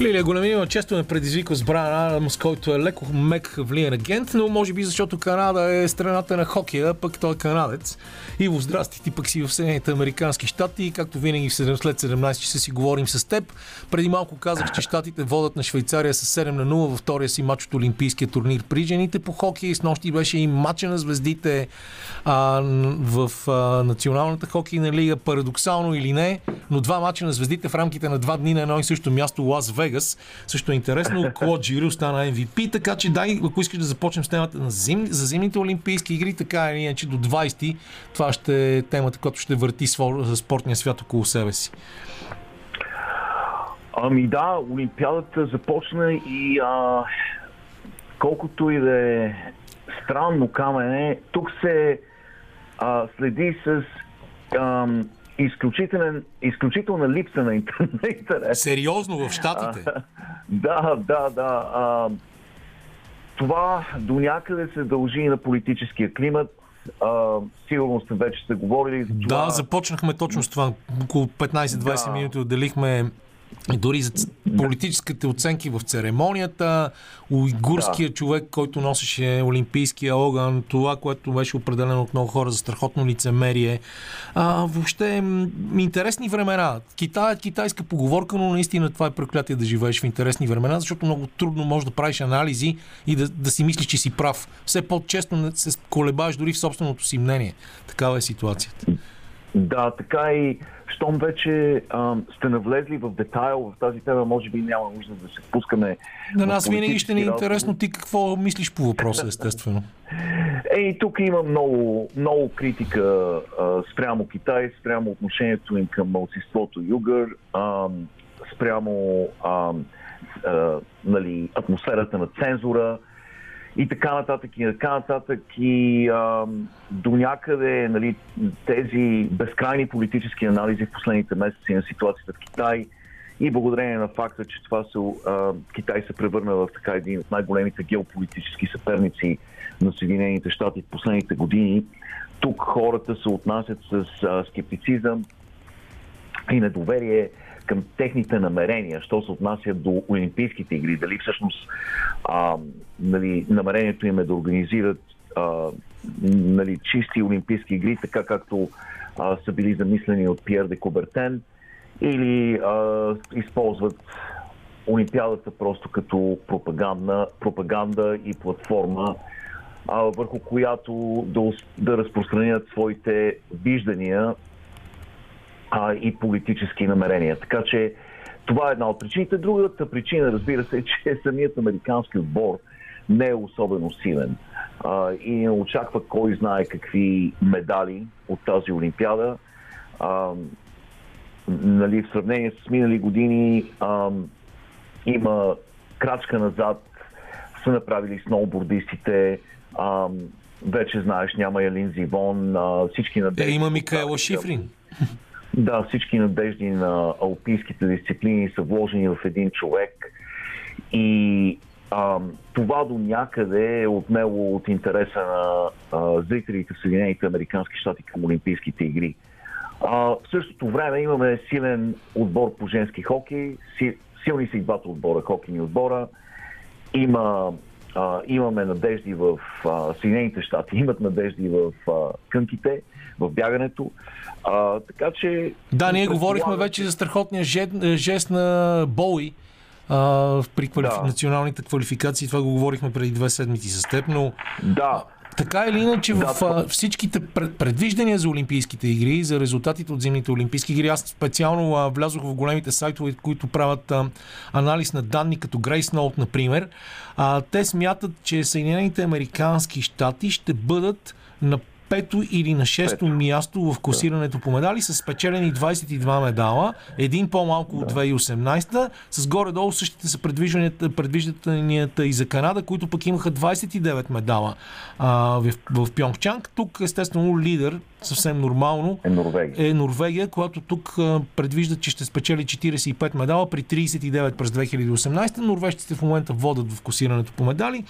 Лилия Големинова често ме предизвиква с Брайан Адамс, който е леко мек влиян агент, но може би защото Канада е страната на хокея, пък той е канадец. Иво, здрасти, ти пък си в Съединените Американски щати и както винаги след 17 часа си говорим с теб. Преди малко казах, че щатите водят на Швейцария с 7 на 0 във втория си матч от Олимпийския турнир при жените по хокей. С нощи беше и матча на звездите а, в а, Националната хокейна лига. Парадоксално или не, но два матча на звездите в рамките на два дни на едно и също място Лас Вегас Вегас. Също е интересно. Клод Джири остана MVP, така че дай, ако искаш да започнем с темата на зим, за зимните Олимпийски игри, така или иначе до 20 това ще е темата, която ще върти спортния свят около себе си. Ами да, Олимпиадата започна и а, колкото и да е странно камене, тук се а, следи с изключителна липса на интернет. Сериозно в Штатите? А, да, да, да. А, това до някъде се дължи и на политическия климат. А, сигурно сте вече сте говорили за това. Да, започнахме точно с това. Около 15-20 да. минути отделихме дори за политическите оценки в церемонията, уйгурския да. човек, който носеше олимпийския огън, това, което беше определено от много хора за страхотно лицемерие. А, въобще, интересни времена. Китай е китайска поговорка, но наистина това е проклятие да живееш в интересни времена, защото много трудно можеш да правиш анализи и да, да си мислиш, че си прав. Все по-често се колебаеш дори в собственото си мнение. Такава е ситуацията. Да, така и щом вече а, сте навлезли в детайл в тази тема, може би няма нужда да се впускаме. На нас винаги ще ни е интересно ти какво мислиш по въпроса, естествено. Е, и тук има много, много критика а, спрямо Китай, спрямо отношението им към мълцинството Югър, а, спрямо а, а, нали, атмосферата на цензура и така нататък и така нататък и а, до някъде нали, тези безкрайни политически анализи в последните месеци на ситуацията в Китай и благодарение на факта, че това се, а, Китай се превърна в така един от най-големите геополитически съперници на Съединените щати в последните години, тук хората се отнасят с а, скептицизъм и недоверие към техните намерения, що се отнася до Олимпийските игри, дали всъщност а, нали, намерението им е да организират а, нали, чисти Олимпийски игри, така както а, са били замислени от Пьер де Кобертен, или а, използват Олимпиадата просто като пропаганда, пропаганда и платформа, а, върху която да, да разпространят своите виждания а, и политически намерения. Така че това е една от причините. Другата причина, разбира се, е, че самият американски отбор не е особено силен а, и не очаква кой знае какви медали от тази Олимпиада. А, нали, в сравнение с минали години а, има крачка назад, са направили сноубордистите, а, вече знаеш, няма Ялин Зивон, а, всички надежди... Е, има Микаела Шифрин. Да, всички надежди на алпийските дисциплини са вложени в един човек и а, това до някъде е отнело от интереса на а, зрителите в Съединените Американски щати към Олимпийските игри. А, в същото време имаме силен отбор по женски хокей, си, силни са и двата отбора, хокейни отбора. Има, а, имаме надежди в а, Съединените щати, имат надежди в а, кънките, в бягането. А, така че. Да, ние говорихме вече за страхотния жест, жест на Боуи а, при квалиф... да. националните квалификации. Това го говорихме преди две седмици с теб, но. Да. Така или иначе, да, в всичките предвиждания за Олимпийските игри, за резултатите от зимните Олимпийски игри, аз специално а, влязох в големите сайтове, които правят а, анализ на данни, като Grace Note, например. А, те смятат, че Съединените Американски щати ще бъдат на пето или на шесто Пето. място в класирането по медали с спечелени 22 медала, един по-малко да. от 2018, с горе-долу същите са предвижданията, предвижданията и за Канада, които пък имаха 29 медала а, в, в Пьонгчанг. Тук естествено лидер съвсем нормално е Норвегия, е Норвегия която тук предвижда, че ще спечели 45 медала при 39 през 2018. Норвежците в момента водят в косирането по медали,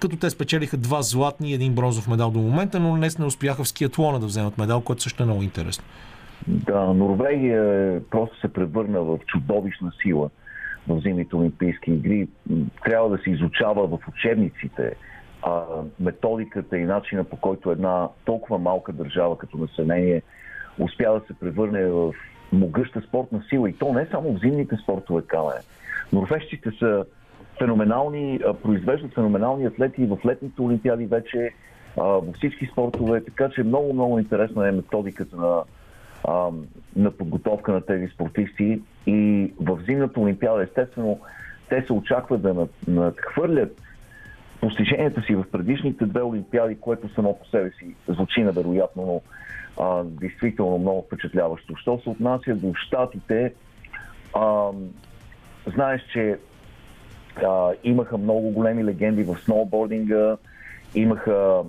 като те спечелиха два златни и един бронзов медал до момента, но днес не успяха в скиатлона да вземат медал, което също е много интересно. Да, Норвегия просто се превърна в чудовищна сила в зимните Олимпийски игри. Трябва да се изучава в учебниците а, методиката и начина по който една толкова малка държава като население успя да се превърне в могъща спортна сила. И то не само в зимните спортове, Кале. Норвежците са феноменални, произвеждат феноменални атлети и в летните олимпиади вече във всички спортове, така че много, много интересна е методиката на, на подготовка на тези спортисти и в зимната олимпиада, естествено, те се очаква да надхвърлят постиженията си в предишните две олимпиади, което само по себе си звучи невероятно, но а, действително много впечатляващо. Що се отнася до щатите, а, знаеш, че а, имаха много големи легенди в сноубординга, имаха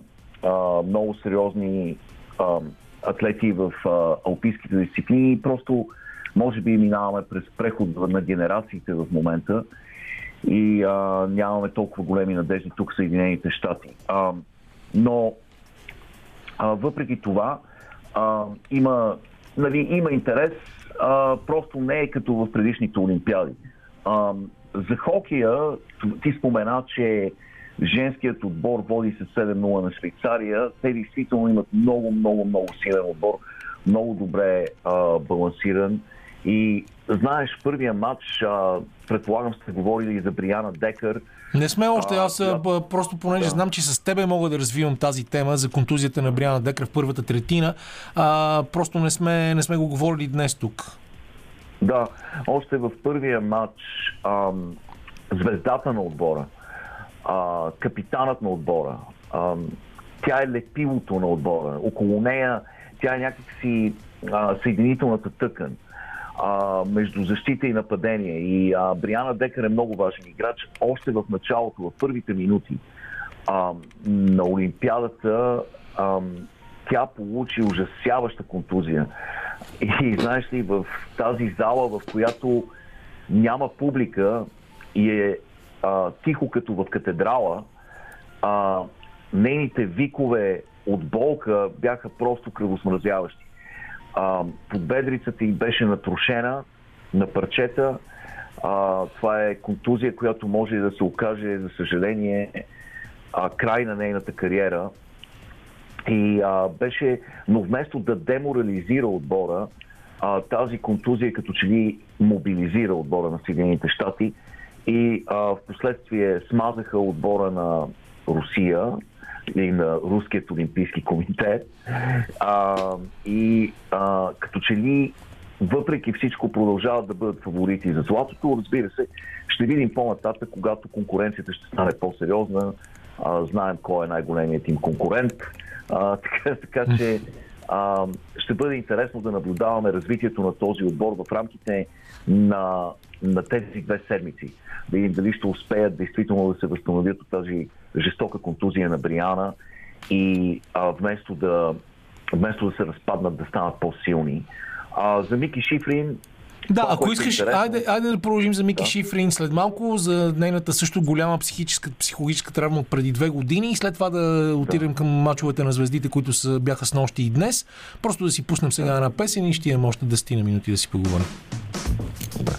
а, много сериозни а, атлети в а, алпийските дисциплини. Просто, може би, минаваме през преход на генерациите в момента и а, нямаме толкова големи надежди тук в Съединените щати. А, но а, въпреки това а, има, нали, има интерес, а, просто не е като в предишните Олимпиади. А, за хокея ти спомена, че женският отбор води с 7-0 на Швейцария. Те действително имат много, много, много силен отбор, много добре а, балансиран. И знаеш, първия матч, а, предполагам сте говорили и за Брияна Декър. Не сме още, аз а, просто понеже да. знам, че с тебе мога да развивам тази тема за контузията на Брияна Декър в първата третина, а, просто не сме, не сме го говорили днес тук. Да, още в първия матч ам, звездата на отбора, а, капитанът на отбора, ам, тя е лепилото на отбора. Около нея тя е някакси а, съединителната тъкан а, между защита и нападение. И а, Бриана Декър е много важен играч. Още в началото, в първите минути а, на Олимпиадата, а, тя получи ужасяваща контузия. И знаеш ли, в тази зала, в която няма публика и е а, тихо като в катедрала, а, нейните викове от болка бяха просто кръвосмразяващи. А, подбедрицата й беше натрушена на парчета. А, това е контузия, която може да се окаже, за съжаление, а, край на нейната кариера. И а, беше, но вместо да деморализира отбора, а, тази контузия като че ли мобилизира отбора на Съединените щати и а, в последствие смазаха отбора на Русия и на Руският олимпийски комитет. А, и а, като че ли въпреки всичко продължават да бъдат фаворити за златото. Разбира се, ще видим по-нататък, когато конкуренцията ще стане по-сериозна. А, знаем кой е най-големият им конкурент. А, така, така че а, ще бъде интересно да наблюдаваме развитието на този отбор в рамките на, на тези две седмици. Да видим дали ще успеят действително да се възстановят от тази жестока контузия на Бриана и а, вместо, да, вместо да се разпаднат, да станат по-силни. А, за Мики Шифрин да, това, ако искаш, е айде, айде да продължим за Мики да. Шифрин след малко, за нейната също голяма психическа, психологическа травма от преди две години и след това да отидем да. към мачовете на звездите, които са, бяха с нощи и днес. Просто да си пуснем сега една песен и ще имаме още 10 на минути да си поговорим. Добре.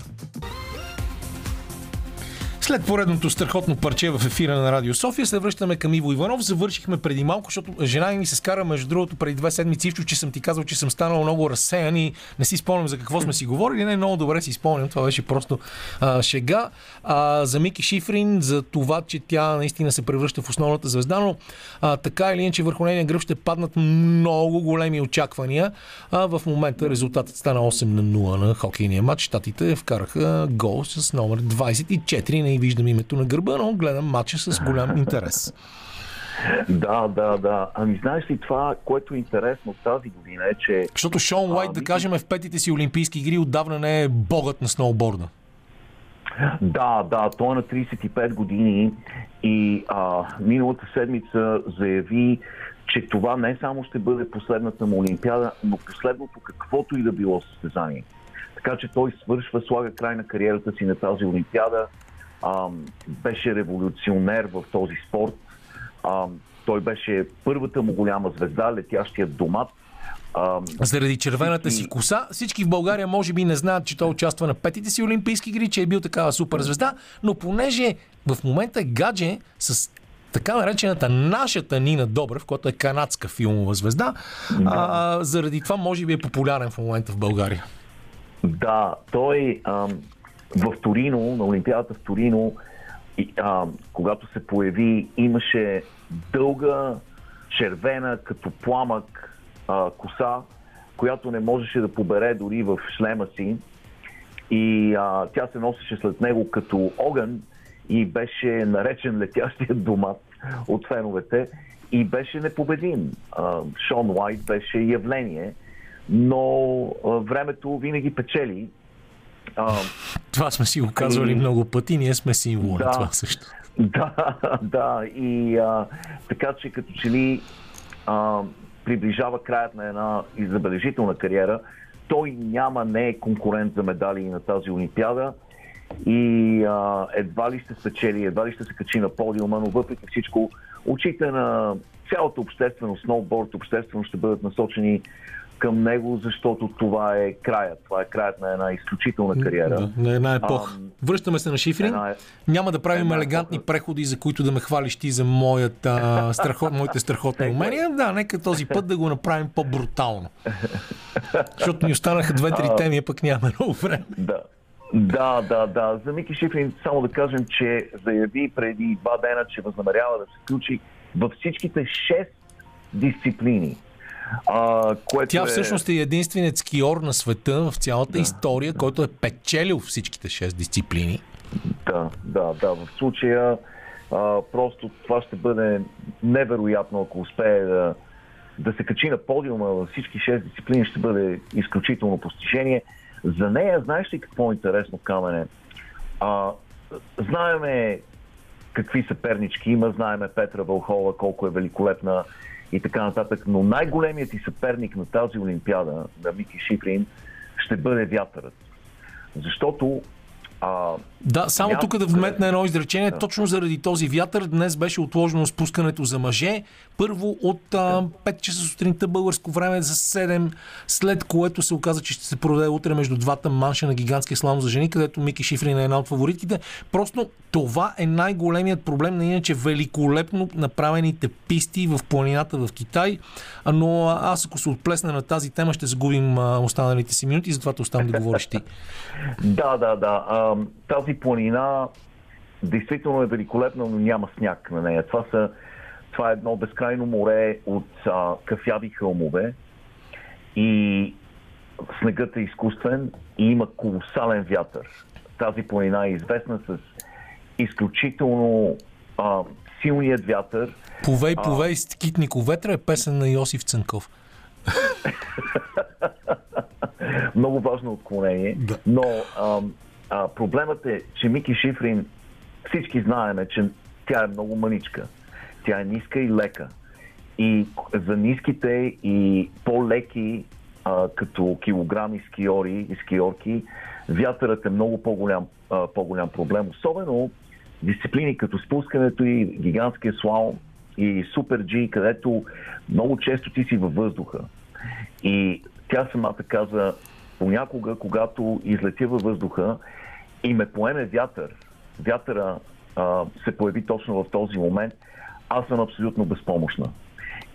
След поредното страхотно парче в ефира на Радио София се връщаме към Иво Иванов. Завършихме преди малко, защото жена ми се скара между другото преди две седмици, че съм ти казал, че съм станал много разсеян и не си спомням за какво сме си говорили. Не, много добре си спомням. Това беше просто а, шега. А, за Мики Шифрин, за това, че тя наистина се превръща в основната звезда, но а, така или иначе върху нейния гръб ще паднат много големи очаквания. А, в момента резултатът стана 8 на 0 на хокейния матч. Штатите вкараха гол с номер 24 на виждам името на гърба, но гледам матча с голям интерес. Да, да, да. Ами знаеш ли това, което е интересно тази година е, че... Защото Шон Уайт, а, да кажем, в петите си олимпийски игри отдавна не е богът на сноуборда. Да, да, той е на 35 години и а, миналата седмица заяви, че това не само ще бъде последната му олимпиада, но последното каквото и да било състезание. Така че той свършва, слага край на кариерата си на тази олимпиада а, беше революционер в този спорт. А, той беше първата му голяма звезда, летящият домат. А, Заради червената си коса, всички в България може би не знаят, че той участва на петите си олимпийски игри, че е бил такава супер звезда, но понеже в момента гадже с така наречената нашата Нина Добрев, която е канадска филмова звезда, да. а, заради това може би е популярен в момента в България. Да, той ам, в Торино, на Олимпиадата в Торино, и, а, когато се появи, имаше дълга, червена, като пламък а, коса, която не можеше да побере дори в шлема си. И а, тя се носеше след него като огън и беше наречен летящия домат от феновете и беше непобедим. А, Шон Уайт беше явление, но а, времето винаги печели а, това сме си го казвали и... много пъти, ние сме символ да, това също. Да, да, и а, така че като че ли а, приближава краят на една забележителна кариера, той няма, не е конкурент за медали на тази Олимпиада и а, едва ли ще спечели, едва ли ще се качи на подиума, но въпреки всичко очите на цялата общественост, сноуборд, обществено ще бъдат насочени към него, защото това е краят. Това е краят на една изключителна кариера. Да, на една епоха. А, Връщаме се на Шифрин. Една... Е- Няма да правим елегантни епоха. преходи, за които да ме хвалиш ти за моята, страхот, моите страхотни умения. Да, нека този път да го направим по-брутално. Защото ни останаха две-три теми, а пък няма много време. Да. Да, да, да. За Мики Шифрин само да кажем, че заяви преди два дена, че възнамерява да се включи във всичките шест дисциплини а, което Тя е... всъщност е единственият скиор на света в цялата да, история, да. който е печелил всичките 6 дисциплини. Да, да, да. В случая А, просто това ще бъде невероятно, ако успее да, да се качи на подиума във всички 6 дисциплини, ще бъде изключително постижение. За нея, знаеш ли какво е интересно, Камене? А, знаеме какви съпернички има, знаеме Петра Вълхова, колко е великолепна и така нататък, но най-големият ти съперник на тази Олимпиада, на Мики Шифрин, ще бъде вятърът. Защото а, да, само Вятър- тук да вметна едно изречение. Да. Точно заради този вятър днес беше отложено спускането за мъже. Първо от а, 5 часа сутринта българско време за 7, след което се оказа, че ще се проведе утре между двата манша на гигантския слам за жени, където Мики Шифрин е една от фаворитите. Просто това е най-големият проблем на иначе великолепно направените писти в планината в Китай. Но аз ако се отплесна на тази тема, ще загубим останалите си минути, затова те оставам да говориш ти. Да, да, да. А, тази планина действително е великолепна, но няма сняг на нея. Това, са, това е едно безкрайно море от а, кафяви хълмове и снегът е изкуствен и има колосален вятър. Тази планина е известна с изключително а, силният вятър. Повей, повей, Китнико ветра е песен на Йосиф Цънков. Много важно отклонение. Да. Но а, а, проблемът е, че Мики Шифрин, всички знаеме, че тя е много мъничка. Тя е ниска и лека. И за ниските и по-леки а, като килограми скиори и скиорки, вятърът е много по-голям, а, по-голям проблем. Особено дисциплини като спускането и гигантския слаум и супер G, където много често ти си във въздуха. И тя самата каза, понякога, когато излетя във въздуха и ме поеме вятър, вятъра а, се появи точно в този момент, аз съм абсолютно безпомощна.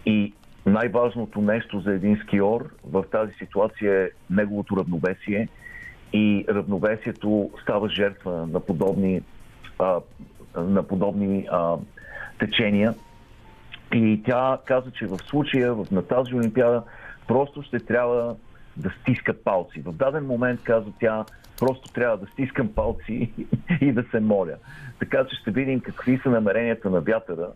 И най-важното нещо за един скиор в тази ситуация е неговото равновесие и равновесието става жертва на подобни, а, на подобни а, течения. И тя каза, че в случая на тази Олимпиада просто ще трябва да стискат палци. В даден момент, каза тя, просто трябва да стискам палци и да се моля. Така че ще видим какви са намеренията на вятъра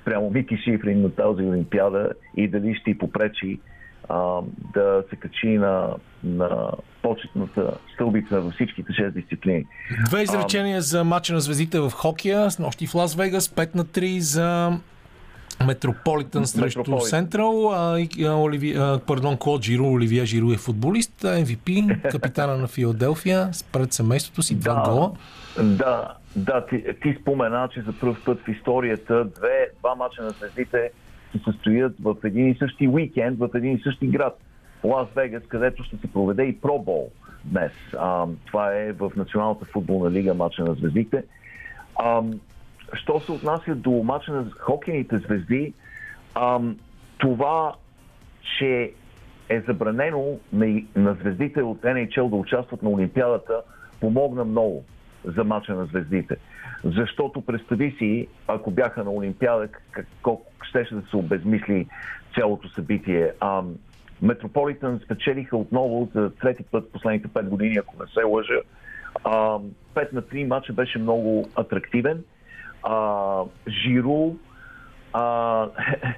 спрямо Мики Шифрин на тази Олимпиада и дали ще й попречи а, да се качи на, на почетната стълбица във всичките 6 дисциплини. Две изречения за матча на звездите в хокея с нощи в Лас Вегас, 5 на 3 за Метрополитън срещу. Сентрал. Оливи, пардон, Клод Жиро, Оливия Жиро е футболист, MVP, капитана на Филаделфия, пред семейството си, два Да. гола. Да, да ти, ти спомена, че за първ път в историята две, два мача на звездите се състоят в един и същи уикенд, в един и същи град. Лас Вегас, където ще се проведе и пробол днес. А, това е в Националната футболна лига мача на звездите. А, що се отнася до мача на хокейните звезди, а, това, че е забранено на, на звездите от NHL да участват на Олимпиадата, помогна много за мача на звездите. Защото представи си, ако бяха на Олимпиада, колко щеше да се обезмисли цялото събитие. А, Метрополитън спечелиха отново за трети път последните 5 години, ако не се лъжа. А, 5 на 3 матча беше много атрактивен. А, Жиру а,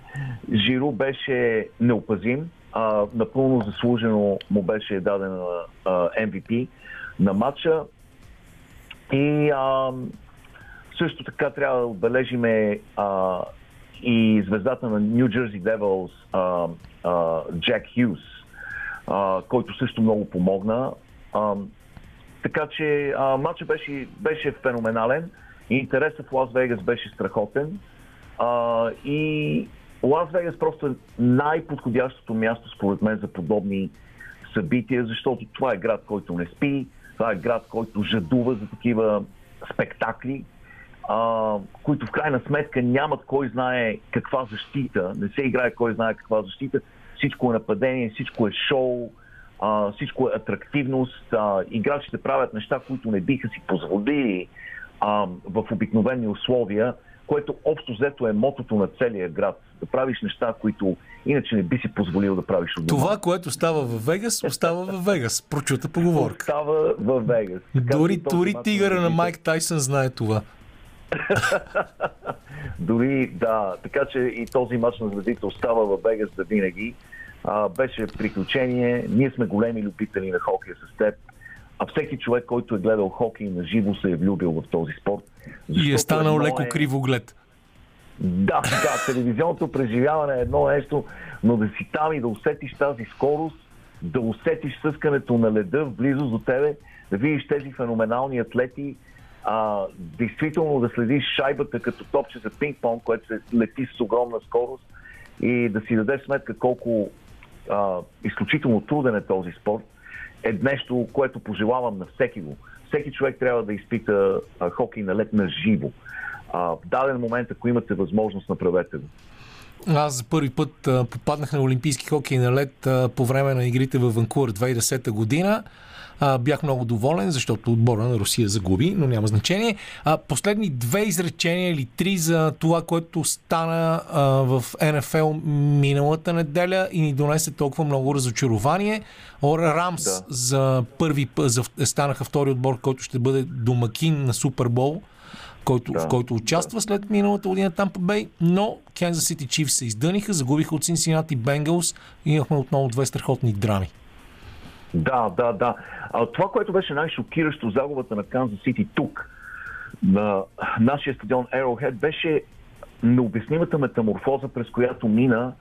Жиру беше неопазим. А, напълно заслужено му беше даден а, MVP на матча. И а, също така трябва да отбележиме а, и звездата на Devils а, а, Джек Хюс, а, който също много помогна. А, така че а, матчът беше, беше феноменален. Интересът в Лас Вегас беше страхотен. А, и Лас Вегас просто е най-подходящото място, според мен, за подобни събития, защото това е град, който не спи, това е град, който жадува за такива спектакли, а, които в крайна сметка нямат кой знае каква защита, не се играе кой знае каква защита, всичко е нападение, всичко е шоу, а, всичко е атрактивност, а, играчите правят неща, които не биха си позволили а, в обикновени условия, което общо взето е мотото на целия град. Да правиш неща, които иначе не би си позволил да правиш от дома. Това, което става в Вегас, остава в Вегас. Прочута поговорка. Става в Вегас. Дори, дори тигъра на Майк Тайсън знае това. Дори да, така че и този матч на звездите остава в Вегас за винаги. А, беше приключение. Ние сме големи любители на хокея с теб. А всеки човек, който е гледал хокей на живо, се е влюбил в този спорт. И е станал леко е... кривоглед. Да, да, телевизионното преживяване е едно нещо, но да си там и да усетиш тази скорост, да усетиш съскането на леда в близост до тебе, да видиш тези феноменални атлети, а, действително да следиш шайбата като топче за пинг-понг, което се лети с огромна скорост и да си дадеш сметка колко а, изключително труден е този спорт, е нещо, което пожелавам на всеки го. Всеки човек трябва да изпита а, хокей на лед на живо. А, в даден момент, ако имате възможност, направете го. Аз за първи път а, попаднах на Олимпийски хокей на лед а, по време на игрите в Ванкувър 2010 година. А, бях много доволен, защото отбора на Русия загуби, но няма значение. А, последни две изречения или три за това, което стана а, в НФЛ миналата неделя и ни донесе толкова много разочарование. Рамс да. за първи за, станаха втори отбор, който ще бъде домакин на Супербол който, да, в който участва да. след миналата година Тампа Бей, но Kansas City Chiefs се издъниха, загубиха от Cincinnati Bengals и имахме отново две страхотни драми. Да, да, да. А това, което беше най-шокиращо, загубата на Канзас Сити тук, на нашия стадион Arrowhead, беше необяснимата метаморфоза, през която мина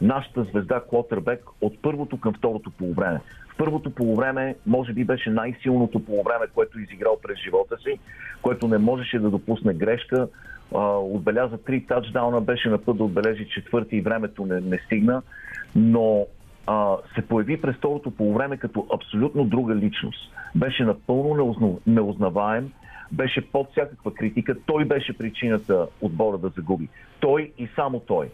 нашата звезда Клотърбек от първото към второто полувреме. В първото полувреме, може би, беше най-силното полувреме, което е изиграл през живота си, което не можеше да допусне грешка. отбеляза три тачдауна, беше на път да отбележи четвърти и времето не, не стигна, но а, се появи през второто полувреме като абсолютно друга личност. Беше напълно неузнаваем, беше под всякаква критика. Той беше причината отбора да загуби. Той и само той.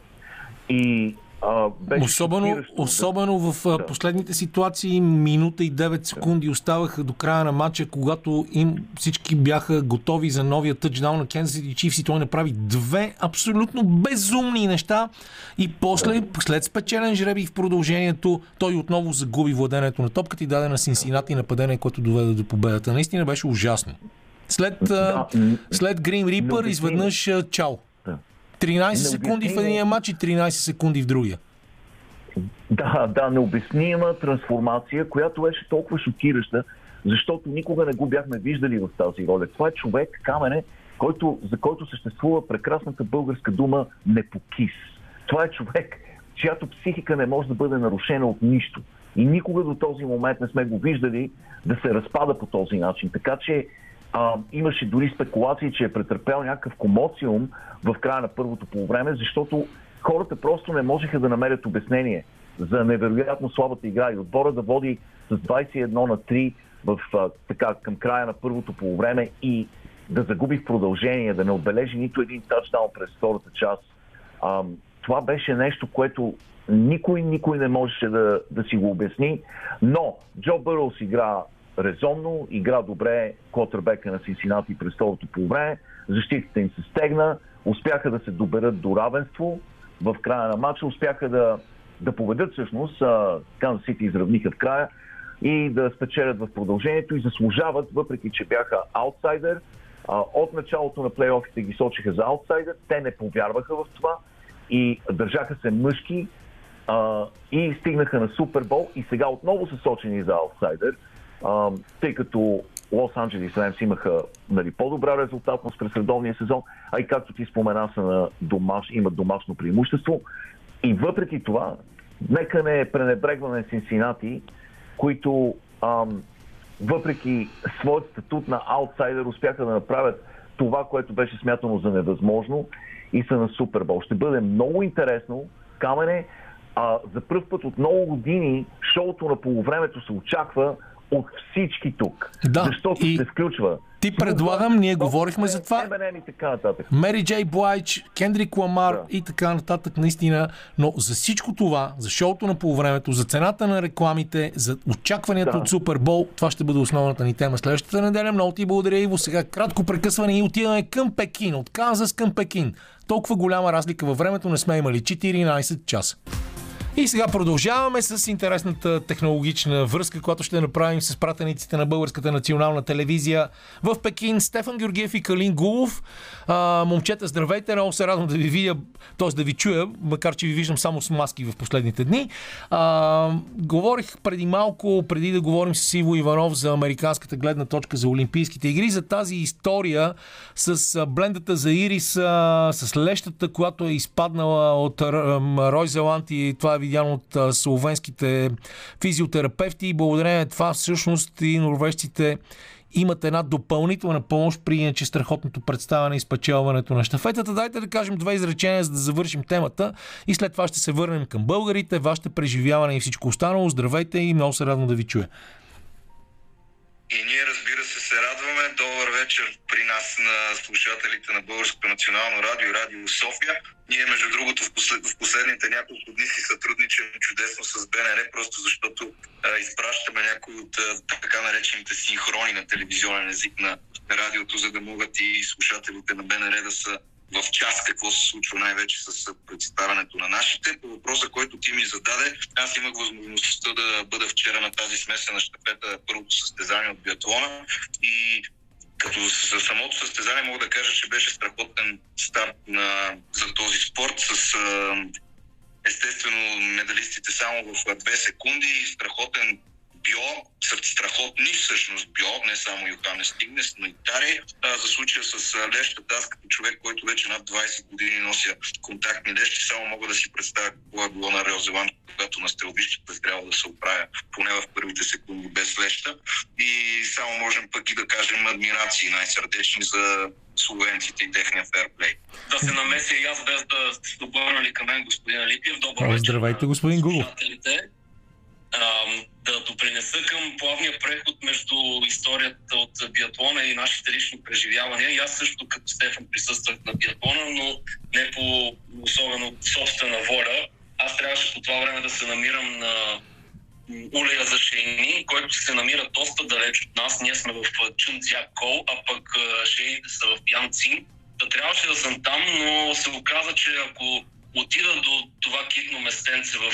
И а, особено, особено в да. последните ситуации, минута и 9 секунди да. оставаха до края на матча, когато им всички бяха готови за новия тъчдаун на Kansas City Chiefs и той направи две абсолютно безумни неща и после, да. след спечелен жреби в продължението, той отново загуби владението на топката и даде на Синсинати нападение, което доведе до победата. Наистина беше ужасно. След, да. след Грин Рипър изведнъж чао. 13 секунди в единия матч и 13 секунди в другия. Да, да, необяснима трансформация, която беше толкова шокираща, защото никога не го бяхме виждали в тази роля. Това е човек, камене, който, за който съществува прекрасната българска дума непокис. Това е човек, чиято психика не може да бъде нарушена от нищо. И никога до този момент не сме го виждали да се разпада по този начин. Така че а, имаше дори спекулации, че е претърпял някакъв комоциум в края на първото полувреме, защото хората просто не можеха да намерят обяснение за невероятно слабата игра и отбора да води с 21 на 3 в, а, така, към края на първото полувреме и да загуби в продължение, да не отбележи нито един тачдаун през втората част. А, това беше нещо, което никой, никой не можеше да, да си го обясни, но Джо Бърълс игра резонно, игра добре котърбека на Синсинати през второто по време, защитата им се стегна, успяха да се доберат до равенство в края на матча, успяха да, да победят всъщност, Канзас Сити изравниха в края и да спечелят в продължението и заслужават, въпреки че бяха аутсайдер. От началото на плейофите ги сочиха за аутсайдер, те не повярваха в това и държаха се мъжки и стигнаха на Супербол и сега отново са сочени за аутсайдер тъй като Лос Анджелис Ремс имаха нали, по-добра резултатност през редовния сезон, а и както ти спомена са на домаш, имат домашно преимущество. И въпреки това, нека не пренебрегваме Синсинати, които ам, въпреки своят статут на аутсайдер успяха да направят това, което беше смятано за невъзможно и са на Супербол. Ще бъде много интересно. Камене, а, за първ път от много години шоуто на полувремето се очаква от всички тук. Да, защото и... се включва ти предлагам, ние говорихме за това. Мери Джей Блайч, Кендрик Ламар да. и така нататък, наистина. Но за всичко това, за шоуто на полувремето, за цената на рекламите, за очакванията да. от Супербол, това ще бъде основната ни тема следващата неделя. Много ти благодаря, Иво. Сега кратко прекъсване и отиваме към Пекин. От Канзас към Пекин. Толкова голяма разлика във времето не сме имали. 14 часа. И сега продължаваме с интересната технологична връзка, която ще направим с пратениците на Българската национална телевизия в Пекин. Стефан Георгиев и Калин Гулов. А, момчета, здравейте! Много се радвам да ви видя, т.е. да ви чуя, макар че ви виждам само с маски в последните дни. А, говорих преди малко, преди да говорим с Иво Иванов за американската гледна точка за Олимпийските игри, за тази история с блендата за ирис, с лещата, която е изпаднала от Рой Зеланд и това е видяно от словенските физиотерапевти и благодарение на това всъщност и норвежците имат една допълнителна помощ при иначе страхотното представяне и спечелването на щафетата. Дайте да кажем две изречения, за да завършим темата и след това ще се върнем към българите, вашите преживяване и всичко останало. Здравейте и много се радвам да ви чуя. И ние, разбира се, се радваме. Добър вечер при нас на слушателите на Българското национално радио и Радио София. Ние, между другото, в, послед... в последните няколко дни си сътрудничам чудесно с БНР, просто защото а, изпращаме някои от а, така наречените синхрони на телевизионен език на радиото, за да могат и слушателите на БНР да са в час какво се случва най-вече с представянето на нашите. По въпроса, който ти ми зададе, аз имах възможността да бъда вчера на тази смесена щафета, първото състезание от биатлона и като за самото състезание мога да кажа, че беше страхотен старт на, за този спорт с естествено медалистите само в две секунди, страхотен Био са страхотни, всъщност Био, не само Йоханес Стигнес, но и Таре. За случая с лещата, аз като човек, който вече над 20 години нося контактни лещи, само мога да си представя какво е било на Рео Зеланд, когато на стрелбищата трябва да се оправя поне в първите секунди без леща. И само можем пък и да кажем адмирации най-сърдечни за словенците и техния ферплей. Да се намеся и аз без да сте добърнали към мен, господин Алипиев. Добър вечер. Здравейте, господин Гулов да допринеса към плавния преход между историята от биатлона и нашите лични преживявания. И аз също като Стефан присъствах на биатлона, но не по особено собствена воля. Аз трябваше по това време да се намирам на улея за Шейни, който се намира доста далеч от нас. Ние сме в Кол, а пък шейните са в Янцин. Да трябваше да съм там, но се оказа, че ако отида до това китно местенце в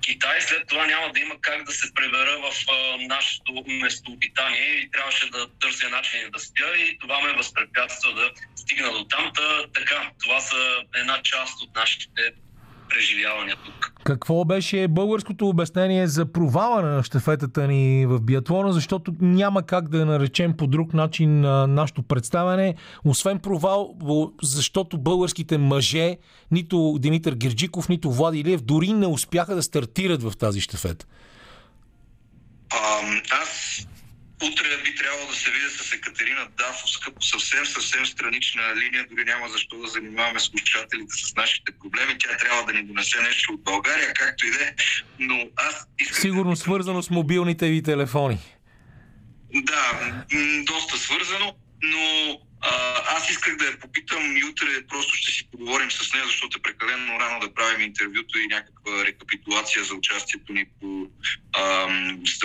Китай, след това няма да има как да се пребера в нашето местообитание и трябваше да търся начини да спя и това ме възпрепятства да стигна до там. Та, така, това са една част от нашите преживявания тук. Какво беше българското обяснение за провала на щафетата ни в биатлона, защото няма как да наречем по друг начин на нашето представяне, освен провал, защото българските мъже, нито Димитър Герджиков, нито Влади Илиев, дори не успяха да стартират в тази щафета. аз Утре би трябвало да се видя с Екатерина Дафовска по съвсем, съвсем странична линия. Дори няма защо да занимаваме слушателите с нашите проблеми. Тя трябва да ни донесе нещо от България, както и да е. Но аз искам... Сигурно свързано с мобилните ви телефони. Да, доста свързано, но аз исках да я попитам и утре просто ще си поговорим с нея, защото е прекалено рано да правим интервюто и някаква рекапитулация за участието ни по, а,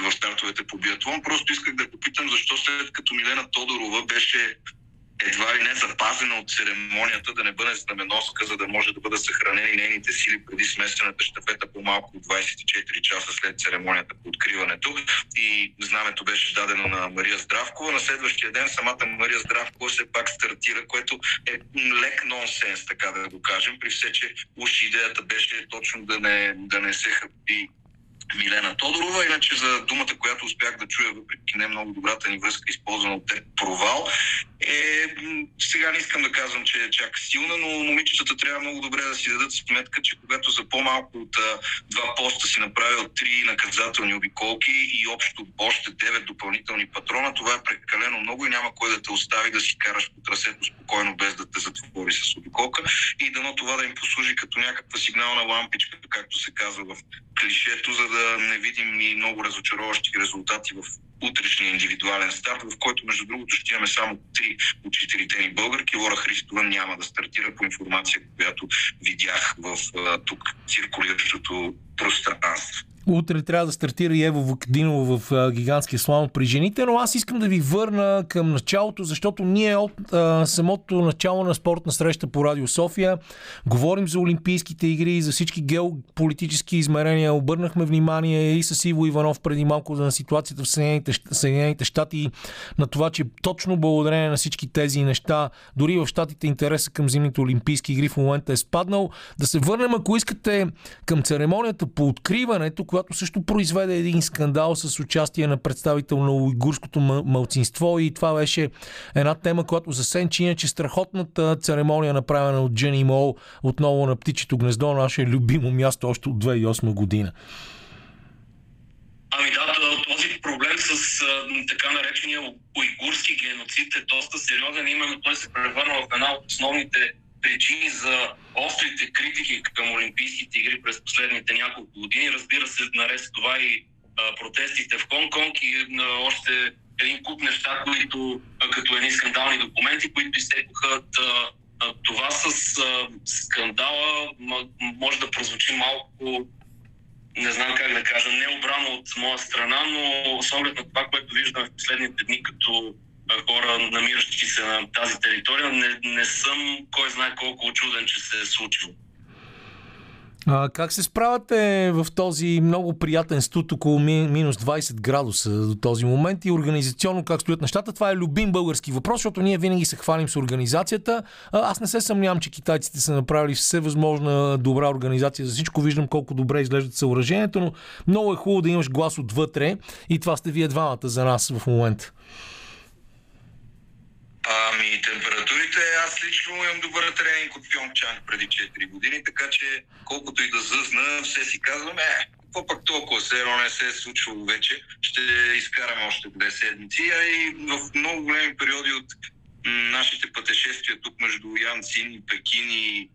в стартовете по биатлон. Просто исках да попитам защо след като Милена Тодорова беше едва ли не запазена от церемонията, да не бъде знаменоска, за да може да бъдат съхранени нейните сили преди смесената щафета по малко от 24 часа след церемонията по откриването. И знамето беше дадено на Мария Здравкова. На следващия ден самата Мария Здравкова все пак стартира, което е лек нонсенс, така да го кажем, при все, че уж идеята беше точно да не, да не се хъпи Милена Тодорова. Иначе за думата, която успях да чуя, въпреки не много добрата ни връзка, използвана от теб, провал, е, сега не искам да казвам, че е чак силна, но момичетата трябва много добре да си дадат сметка, че когато за по-малко от два поста си направил три наказателни обиколки и общо още девет допълнителни патрона, това е прекалено много и няма кой да те остави да си караш по трасето спокойно, без да те затвори с обиколка и дано това да им послужи като някаква сигнална лампичка, както се казва в клишето, за да не видим и много разочароващи резултати в утрешния индивидуален старт, в който между другото ще имаме само три от четирите ни българки. Лора Христова няма да стартира по информация, която видях в тук циркулиращото пространство. Утре трябва да стартира и Ево Вукдинова в а, гигантския слам при жените, но аз искам да ви върна към началото, защото ние от а, самото начало на спортна среща по Радио София говорим за Олимпийските игри и за всички геополитически измерения. Обърнахме внимание и с Иво Иванов преди малко на ситуацията в Съединените, Съединените щати, на това, че точно благодарение на всички тези неща, дори в щатите интереса към зимните Олимпийски игри в момента е спаднал. Да се върнем, ако искате, към церемонията по откриването, която също произведе един скандал с участие на представител на уйгурското малцинство и това беше една тема, която за Сенчи иначе страхотната церемония, направена от Джени Мол, отново на птичето гнездо, наше любимо място още от 2008 година. Ами да, този проблем с така наречения уйгурски геноцид е доста сериозен. Именно той се превърна в една от основните причини за острите критики към Олимпийските игри през последните няколко години. Разбира се, наред с това и а, протестите в Хонг-Конг и а, още един куп неща, които а, като едни скандални документи, които изтекоха това с а, скандала може да прозвучи малко не знам как да кажа, необрано от моя страна, но с оглед на това, което виждаме в последните дни като хора, намиращи се на тази територия, не, не съм кой знае колко очуден, че се е случило. А, как се справяте в този много приятен студ около минус 20 градуса до този момент и организационно как стоят нещата? Това е любим български въпрос, защото ние винаги се хвалим с организацията. А, аз не се съмнявам, че китайците са направили все възможна добра организация за всичко. Виждам колко добре изглеждат съоръжението, но много е хубаво да имаш глас отвътре и това сте вие двамата за нас в момента. Ами, температурите, аз лично имам добър тренинг от Пьонгчанг преди 4 години, така че колкото и да зъзна, все си казвам, е, какво пък толкова, все едно не се е случвало вече, ще изкараме още две седмици, а и в много големи периоди от нашите пътешествия тук между Янцин, Пекин и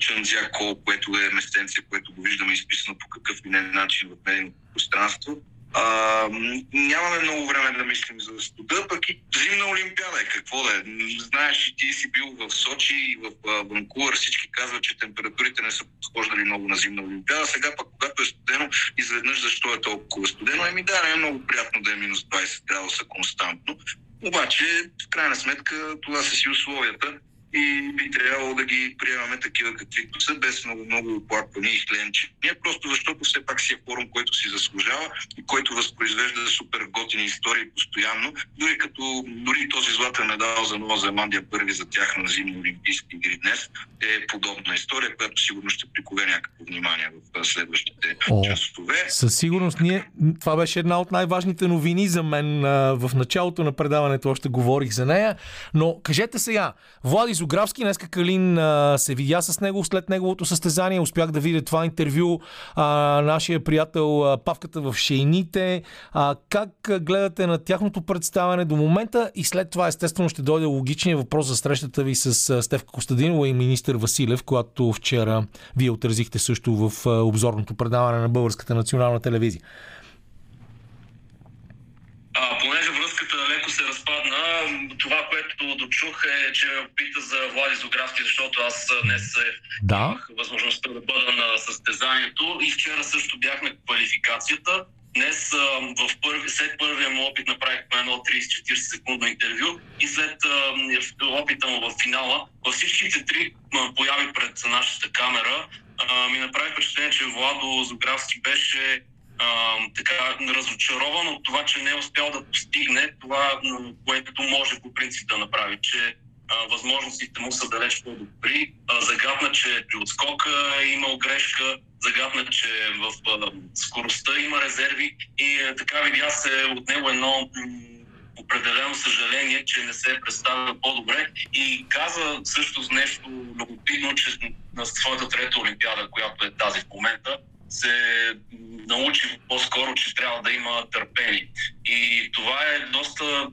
Чанзяко, което е местенце, което го виждаме изписано по какъв и не начин в медийното пространство а, нямаме много време да мислим за студа, пък и зимна олимпиада е какво да е. Знаеш, и ти си бил в Сочи и в Ванкувър, всички казват, че температурите не са подхождали много на зимна олимпиада. Сега пък, когато е студено, изведнъж защо е толкова студено? Еми да, не е много приятно да е минус 20 градуса константно. Обаче, в крайна сметка, това са си условията и би трябвало да ги приемаме такива каквито са, без много, много оплаквания и хленчения, просто защото все пак си е форум, който си заслужава и който възпроизвежда супер готини истории постоянно, дори като дори този златен медал за Нова Зеландия, първи за тях на зимни олимпийски игри днес, е подобна история, която сигурно ще прикове някакво внимание в следващите О, часове. Със сигурност ние, това беше една от най-важните новини за мен в началото на предаването, още говорих за нея, но кажете сега, Влади Изографски. Днеска Калин а, се видя с него след неговото състезание. Успях да видя това интервю. А, нашия приятел а, Павката в Шейните. А, как гледате на тяхното представяне до момента и след това естествено ще дойде логичният въпрос за срещата ви с Стевка Костадинова и министър Василев, когато вчера вие отразихте също в обзорното предаване на Българската национална телевизия. А, понеже връзката леко се разпадна, това, което дочух е, че пита за Влади Зографски, защото аз днес да. имах възможността да бъда на състезанието и вчера също бях на квалификацията. Днес в първи, след първия му опит направихме едно 30-40 секундно интервю и след опита му в финала, във всичките три появи пред нашата камера, ми направи впечатление, че Владо Зографски беше а, така разочарован от това, че не е успял да постигне това, което може по принцип да направи, че а, възможностите му са далеч по-добри. Загадна, че при отскока е имал грешка, загадна, че в а, скоростта има резерви и а, така видя се от него едно определено съжаление, че не се е представил по-добре и каза също нещо любопитно, че на своята трета олимпиада, която е тази в момента, се научи по-скоро, че трябва да има търпение. И това е доста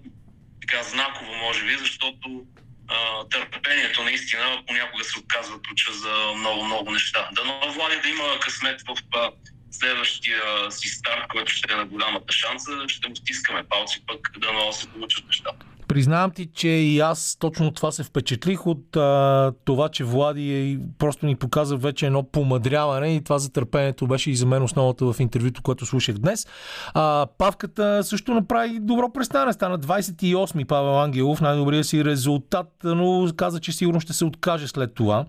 така знаково, може би, защото а, търпението наистина понякога се отказва ключа за много-много неща. Дано Влади да има късмет в а, следващия си старт, който ще е на голямата шанса, ще му стискаме палци, пък да се получат нещата. Признавам ти, че и аз точно това се впечатлих от а, това, че Влади е, просто ни показа вече едно помадряване и това за търпението беше и за мен основата в интервюто, което слушах днес. А, Павката също направи добро представяне. Стана 28-ми Павел Ангелов, най-добрият си резултат, но каза, че сигурно ще се откаже след това.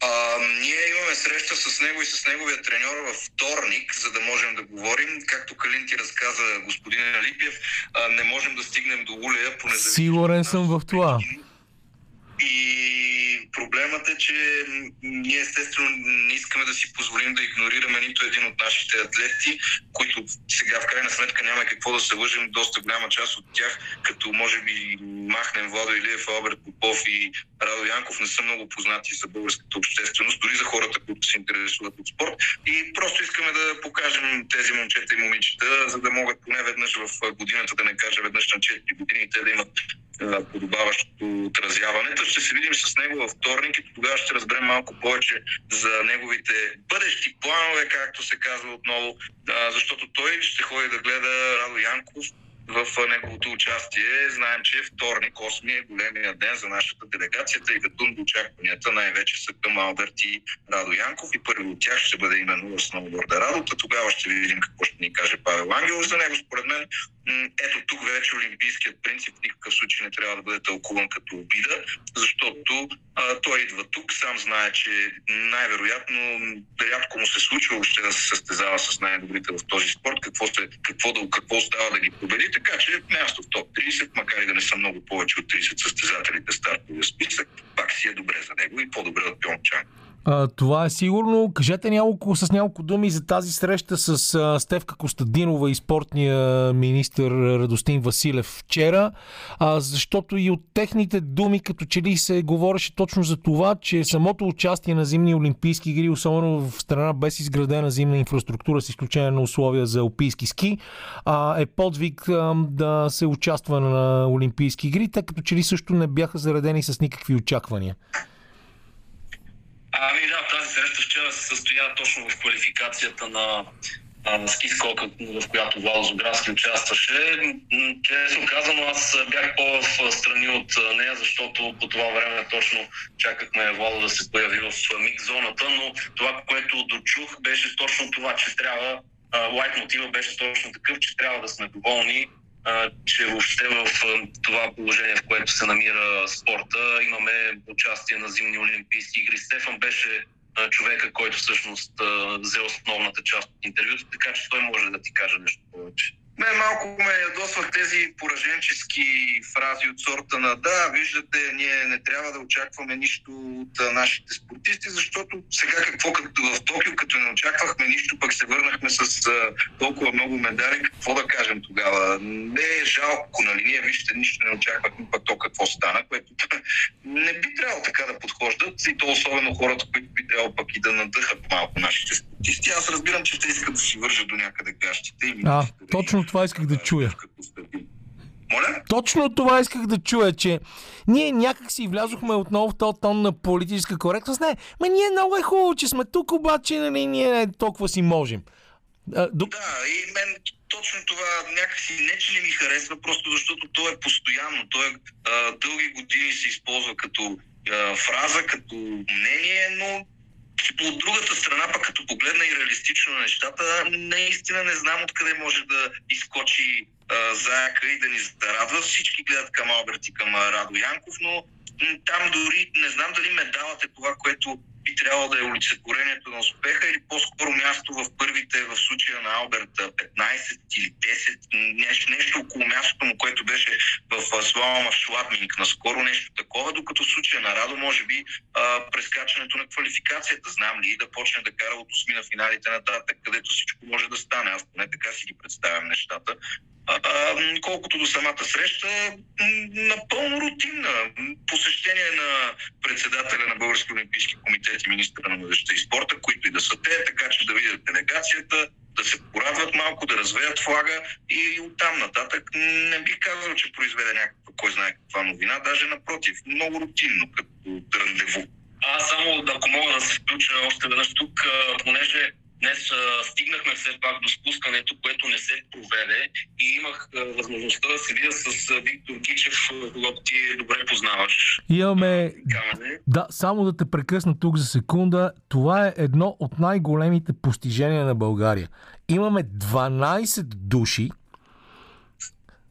А, ние имаме среща с него и с неговия треньор във вторник, за да можем да говорим. Както Калин ти разказа господин Липиев, а, не можем да стигнем до Улея Сигурен съм в това. И проблемът е, че ние естествено не искаме да си позволим да игнорираме нито един от нашите атлети, които сега в крайна сметка няма какво да се лъжим. Доста голяма част от тях, като може би махнем Владо Илиев, Алберт Попов и Радо Янков, не са много познати за българската общественост, дори за хората, които се интересуват от спорт. И просто искаме да покажем тези момчета и момичета, за да могат поне веднъж в годината, да не кажа веднъж на 4 години, те да имат подобаващото отразяване. Ще се видим с него във вторник и тогава ще разберем малко повече за неговите бъдещи планове, както се казва отново, защото той ще ходи да гледа Радо Янков в неговото участие. Знаем, че вторник, 8 е големия ден за нашата делегация, тъй като очакванията най-вече са към Алберт и Радо Янков и първи от тях ще бъде именно в сноуборда Радота. Тогава ще видим какво ще ни каже Павел Ангелов за него. Според мен, ето тук вече олимпийският принцип в никакъв случай не трябва да бъде тълкуван като обида, защото а, той идва тук, сам знае, че най-вероятно рядко му се случва въобще да се състезава с най-добрите в този спорт, какво, се, какво, да, какво става да ги победи така че място в топ 30, макар и да не са много повече от 30 състезателите стартовия списък, пак си е добре за него и по-добре от Пьончан. А, това е сигурно. Кажете няколко, с няколко думи за тази среща с а, Стевка Костадинова и спортния министр Радостин Василев вчера, а, защото и от техните думи като че ли се говореше точно за това, че самото участие на зимни олимпийски игри, особено в страна без изградена зимна инфраструктура с изключение на условия за алпийски ски, а, е подвиг а, да се участва на олимпийски игри, тъй като че ли също не бяха заредени с никакви очаквания. Ами да, тази среща вчера се състоя точно в квалификацията на ски скока, в която Владо Зоградски участваше. Честно казано, аз бях по-в страни от нея, защото по това време точно чакахме Владо да се появи в миг зоната, но това, което дочух, беше точно това, че трябва лайт мотива беше точно такъв, че трябва да сме доволни че въобще в това положение, в което се намира спорта, имаме участие на зимни олимпийски игри. Стефан беше човека, който всъщност взе основната част от интервюто, така че той може да ти каже нещо повече. Не, малко ме ядосват тези пораженчески фрази от сорта на да, виждате, ние не трябва да очакваме нищо от нашите спортисти, защото сега какво като в Токио, като не очаквахме нищо, пък се върнахме с толкова много медали, какво да кажем тогава? Не е жалко, нали? Ние вижте, нищо не очаквахме, пък то какво стана, което не би трябвало така да подхождат и то особено хората, които би трябвало пък и да надъхат малко нашите спортисти. Аз разбирам, че те искат да си вържат до някъде гащите. И а, точно това исках да чуя. Моля? Точно това исках да чуя, че ние някак си влязохме отново в този тон на политическа коректност. Не, ма ние много е хубаво, че сме тук, обаче нали, ние не толкова си можем. А, до... Да, и мен точно това някакси не, че не ми харесва, просто защото то е постоянно. То е а, дълги години се използва като а, фраза, като мнение, но от другата страна, пък като погледна и реалистично на нещата, наистина не знам откъде може да изкочи а, заека и да ни зарадва. Всички гледат към Алберт и към Радо Янков, но там дори не знам дали медалът е това, което би трябвало да е олицетворението на успеха или по-скоро място в първите, в случая на Алберта 15 или 10, нещо, нещо около мястото му, което беше в слалома Шладминг наскоро, нещо такова, докато в случая на Радо, може би а, прескачането на квалификацията, знам ли, и да почне да кара от 8 на финалите нататък, където всичко може да стане. Аз поне така си ги представям нещата. А, колкото до самата среща, напълно рутинна. Посещение на председателя на Български олимпийски комитет и министра на младежта и спорта, които и да са те, така че да видят делегацията, да се порадват малко, да развеят флага и оттам нататък не бих казал, че произведе някаква, кой знае каква новина, даже напротив, много рутинно като рандеву. Аз само, ако мога да се включа още веднъж тук, понеже днес а, стигнахме все пак до спускането, което не се проведе и имах а, възможността да се видя с а, Виктор Гичев, а, когато ти добре познаваш. Имаме. Да, само да те прекъсна тук за секунда. Това е едно от най-големите постижения на България. Имаме 12 души.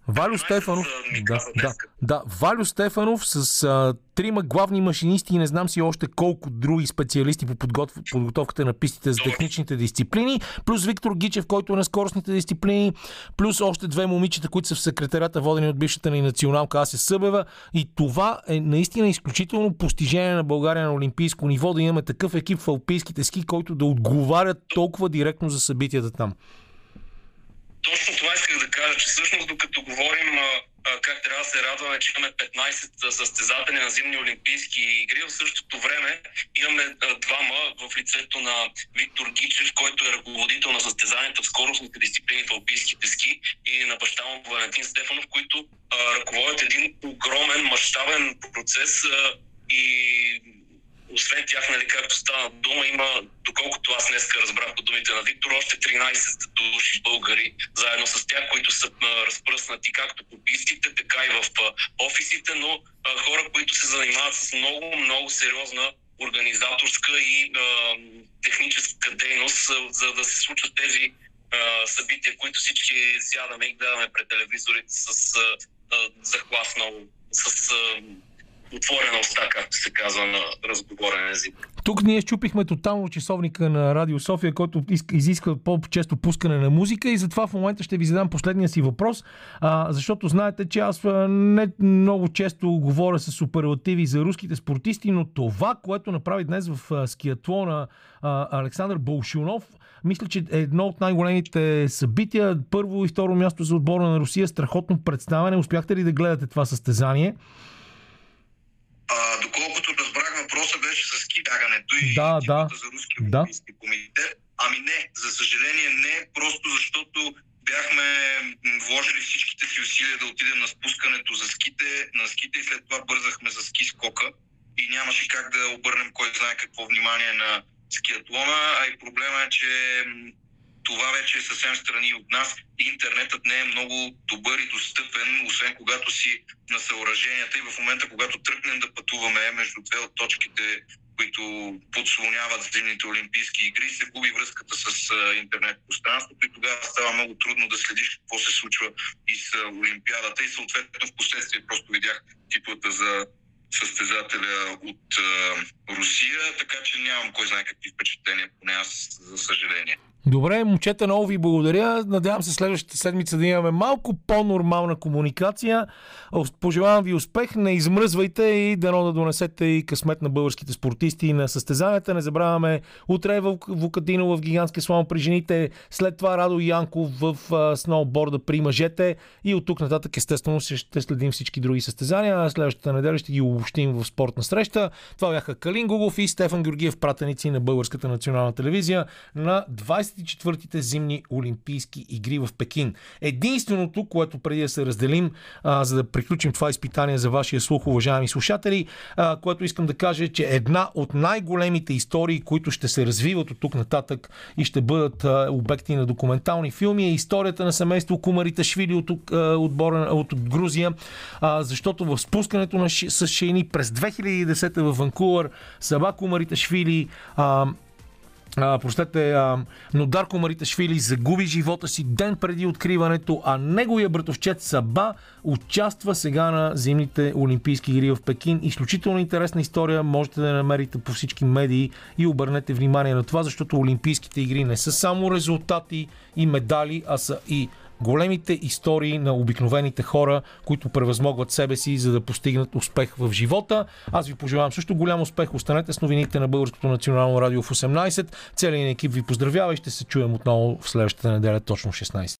Валю 12 Стефанов. Да, да, да. Валю Стефанов с а, трима главни машинисти и не знам си още колко други специалисти по подготв... подготовката на пистите за техничните дисциплини, плюс Виктор Гичев, който е на скоростните дисциплини, плюс още две момичета, които са в секретарята, водени от бившата ни националка Ася Събева. И това е наистина изключително постижение на България на олимпийско ниво, да имаме такъв екип в алпийските ски, който да отговарят толкова директно за събитията там. Точно това исках да кажа, че всъщност докато говорим как трябва да се радваме, че имаме 15 състезатели на зимни олимпийски игри, в същото време имаме двама в лицето на Виктор Гичев, който е ръководител на състезанията в скоростните дисциплини в алпийските ски и на баща му Валентин Стефанов, които а, ръководят един огромен, мащабен процес и освен тях, нали, както стана дума, има, доколкото аз днес разбрах по думите на Виктор, още 13 души българи, заедно с тях, които са разпръснати както по пистите, така и в офисите, но а, хора, които се занимават с много, много сериозна организаторска и а, техническа дейност, а, за да се случат тези а, събития, които всички сядаме и гледаме пред телевизорите с а, захласнал, с а, отворена уста, както се казва на разговорен език. Тук ние щупихме тотално часовника на Радио София, който изисква по-често пускане на музика и затова в момента ще ви задам последния си въпрос, а, защото знаете, че аз не много често говоря с суперлативи за руските спортисти, но това, което направи днес в скиатлона Александър Болшунов, мисля, че е едно от най-големите събития. Първо и второ място за отбора на Русия. Страхотно представяне. Успяхте ли да гледате това състезание? Въпросът беше с ски бягането и Да, да. за руски Да. комитет. Ами не, за съжаление не, просто защото бяхме вложили всичките си усилия да отидем на спускането за ските, на ските и след това бързахме за ски скока и нямаше как да обърнем кой знае какво внимание на скиатлона, а и проблема е, че това вече е съвсем страни от нас. Интернетът не е много добър и достъпен, освен когато си на съоръженията. И в момента, когато тръгнем да пътуваме между две от точките, които подслоняват зимните олимпийски игри, се губи връзката с интернет пространството и тогава става много трудно да следиш какво се случва и с Олимпиадата. И съответно в последствие просто видях титлата за състезателя от а, Русия, така че нямам кой знае какви впечатления, поне аз, за съжаление. Добре, момчета, много ви благодаря. Надявам се следващата седмица да имаме малко по-нормална комуникация. Пожелавам ви успех, не измръзвайте и дано да донесете и късмет на българските спортисти на състезанията. Не забравяме утре е в Вукадино в гигантския слон при жените, след това Радо Янков в сноуборда при мъжете и от тук нататък естествено ще следим всички други състезания. Следващата неделя ще ги обобщим в спортна среща. Това бяха Калин Гугов и Стефан Георгиев, пратеници на Българската национална телевизия на 24-те зимни олимпийски игри в Пекин. Единственото, което преди да се разделим, а, за да приключим това изпитание за вашия слух, уважаеми слушатели, а, което искам да кажа, е, че една от най-големите истории, които ще се развиват от тук нататък и ще бъдат а, обекти на документални филми, е историята на семейство Кумарите Швили от, от, от Грузия, а, защото в спускането на, с шейни през 2010 в Ванкувър Саба Кумарите Швили а, а, простете, а, но Дарко Мариташвили загуби живота си ден преди откриването, а неговия братовчет Саба участва сега на зимните Олимпийски игри в Пекин. Изключително интересна история, можете да я намерите по всички медии и обърнете внимание на това, защото Олимпийските игри не са само резултати и медали, а са и големите истории на обикновените хора, които превъзмогват себе си, за да постигнат успех в живота. Аз ви пожелавам също голям успех. Останете с новините на Българското национално радио в 18. Целият екип ви поздравява и ще се чуем отново в следващата неделя точно в 16.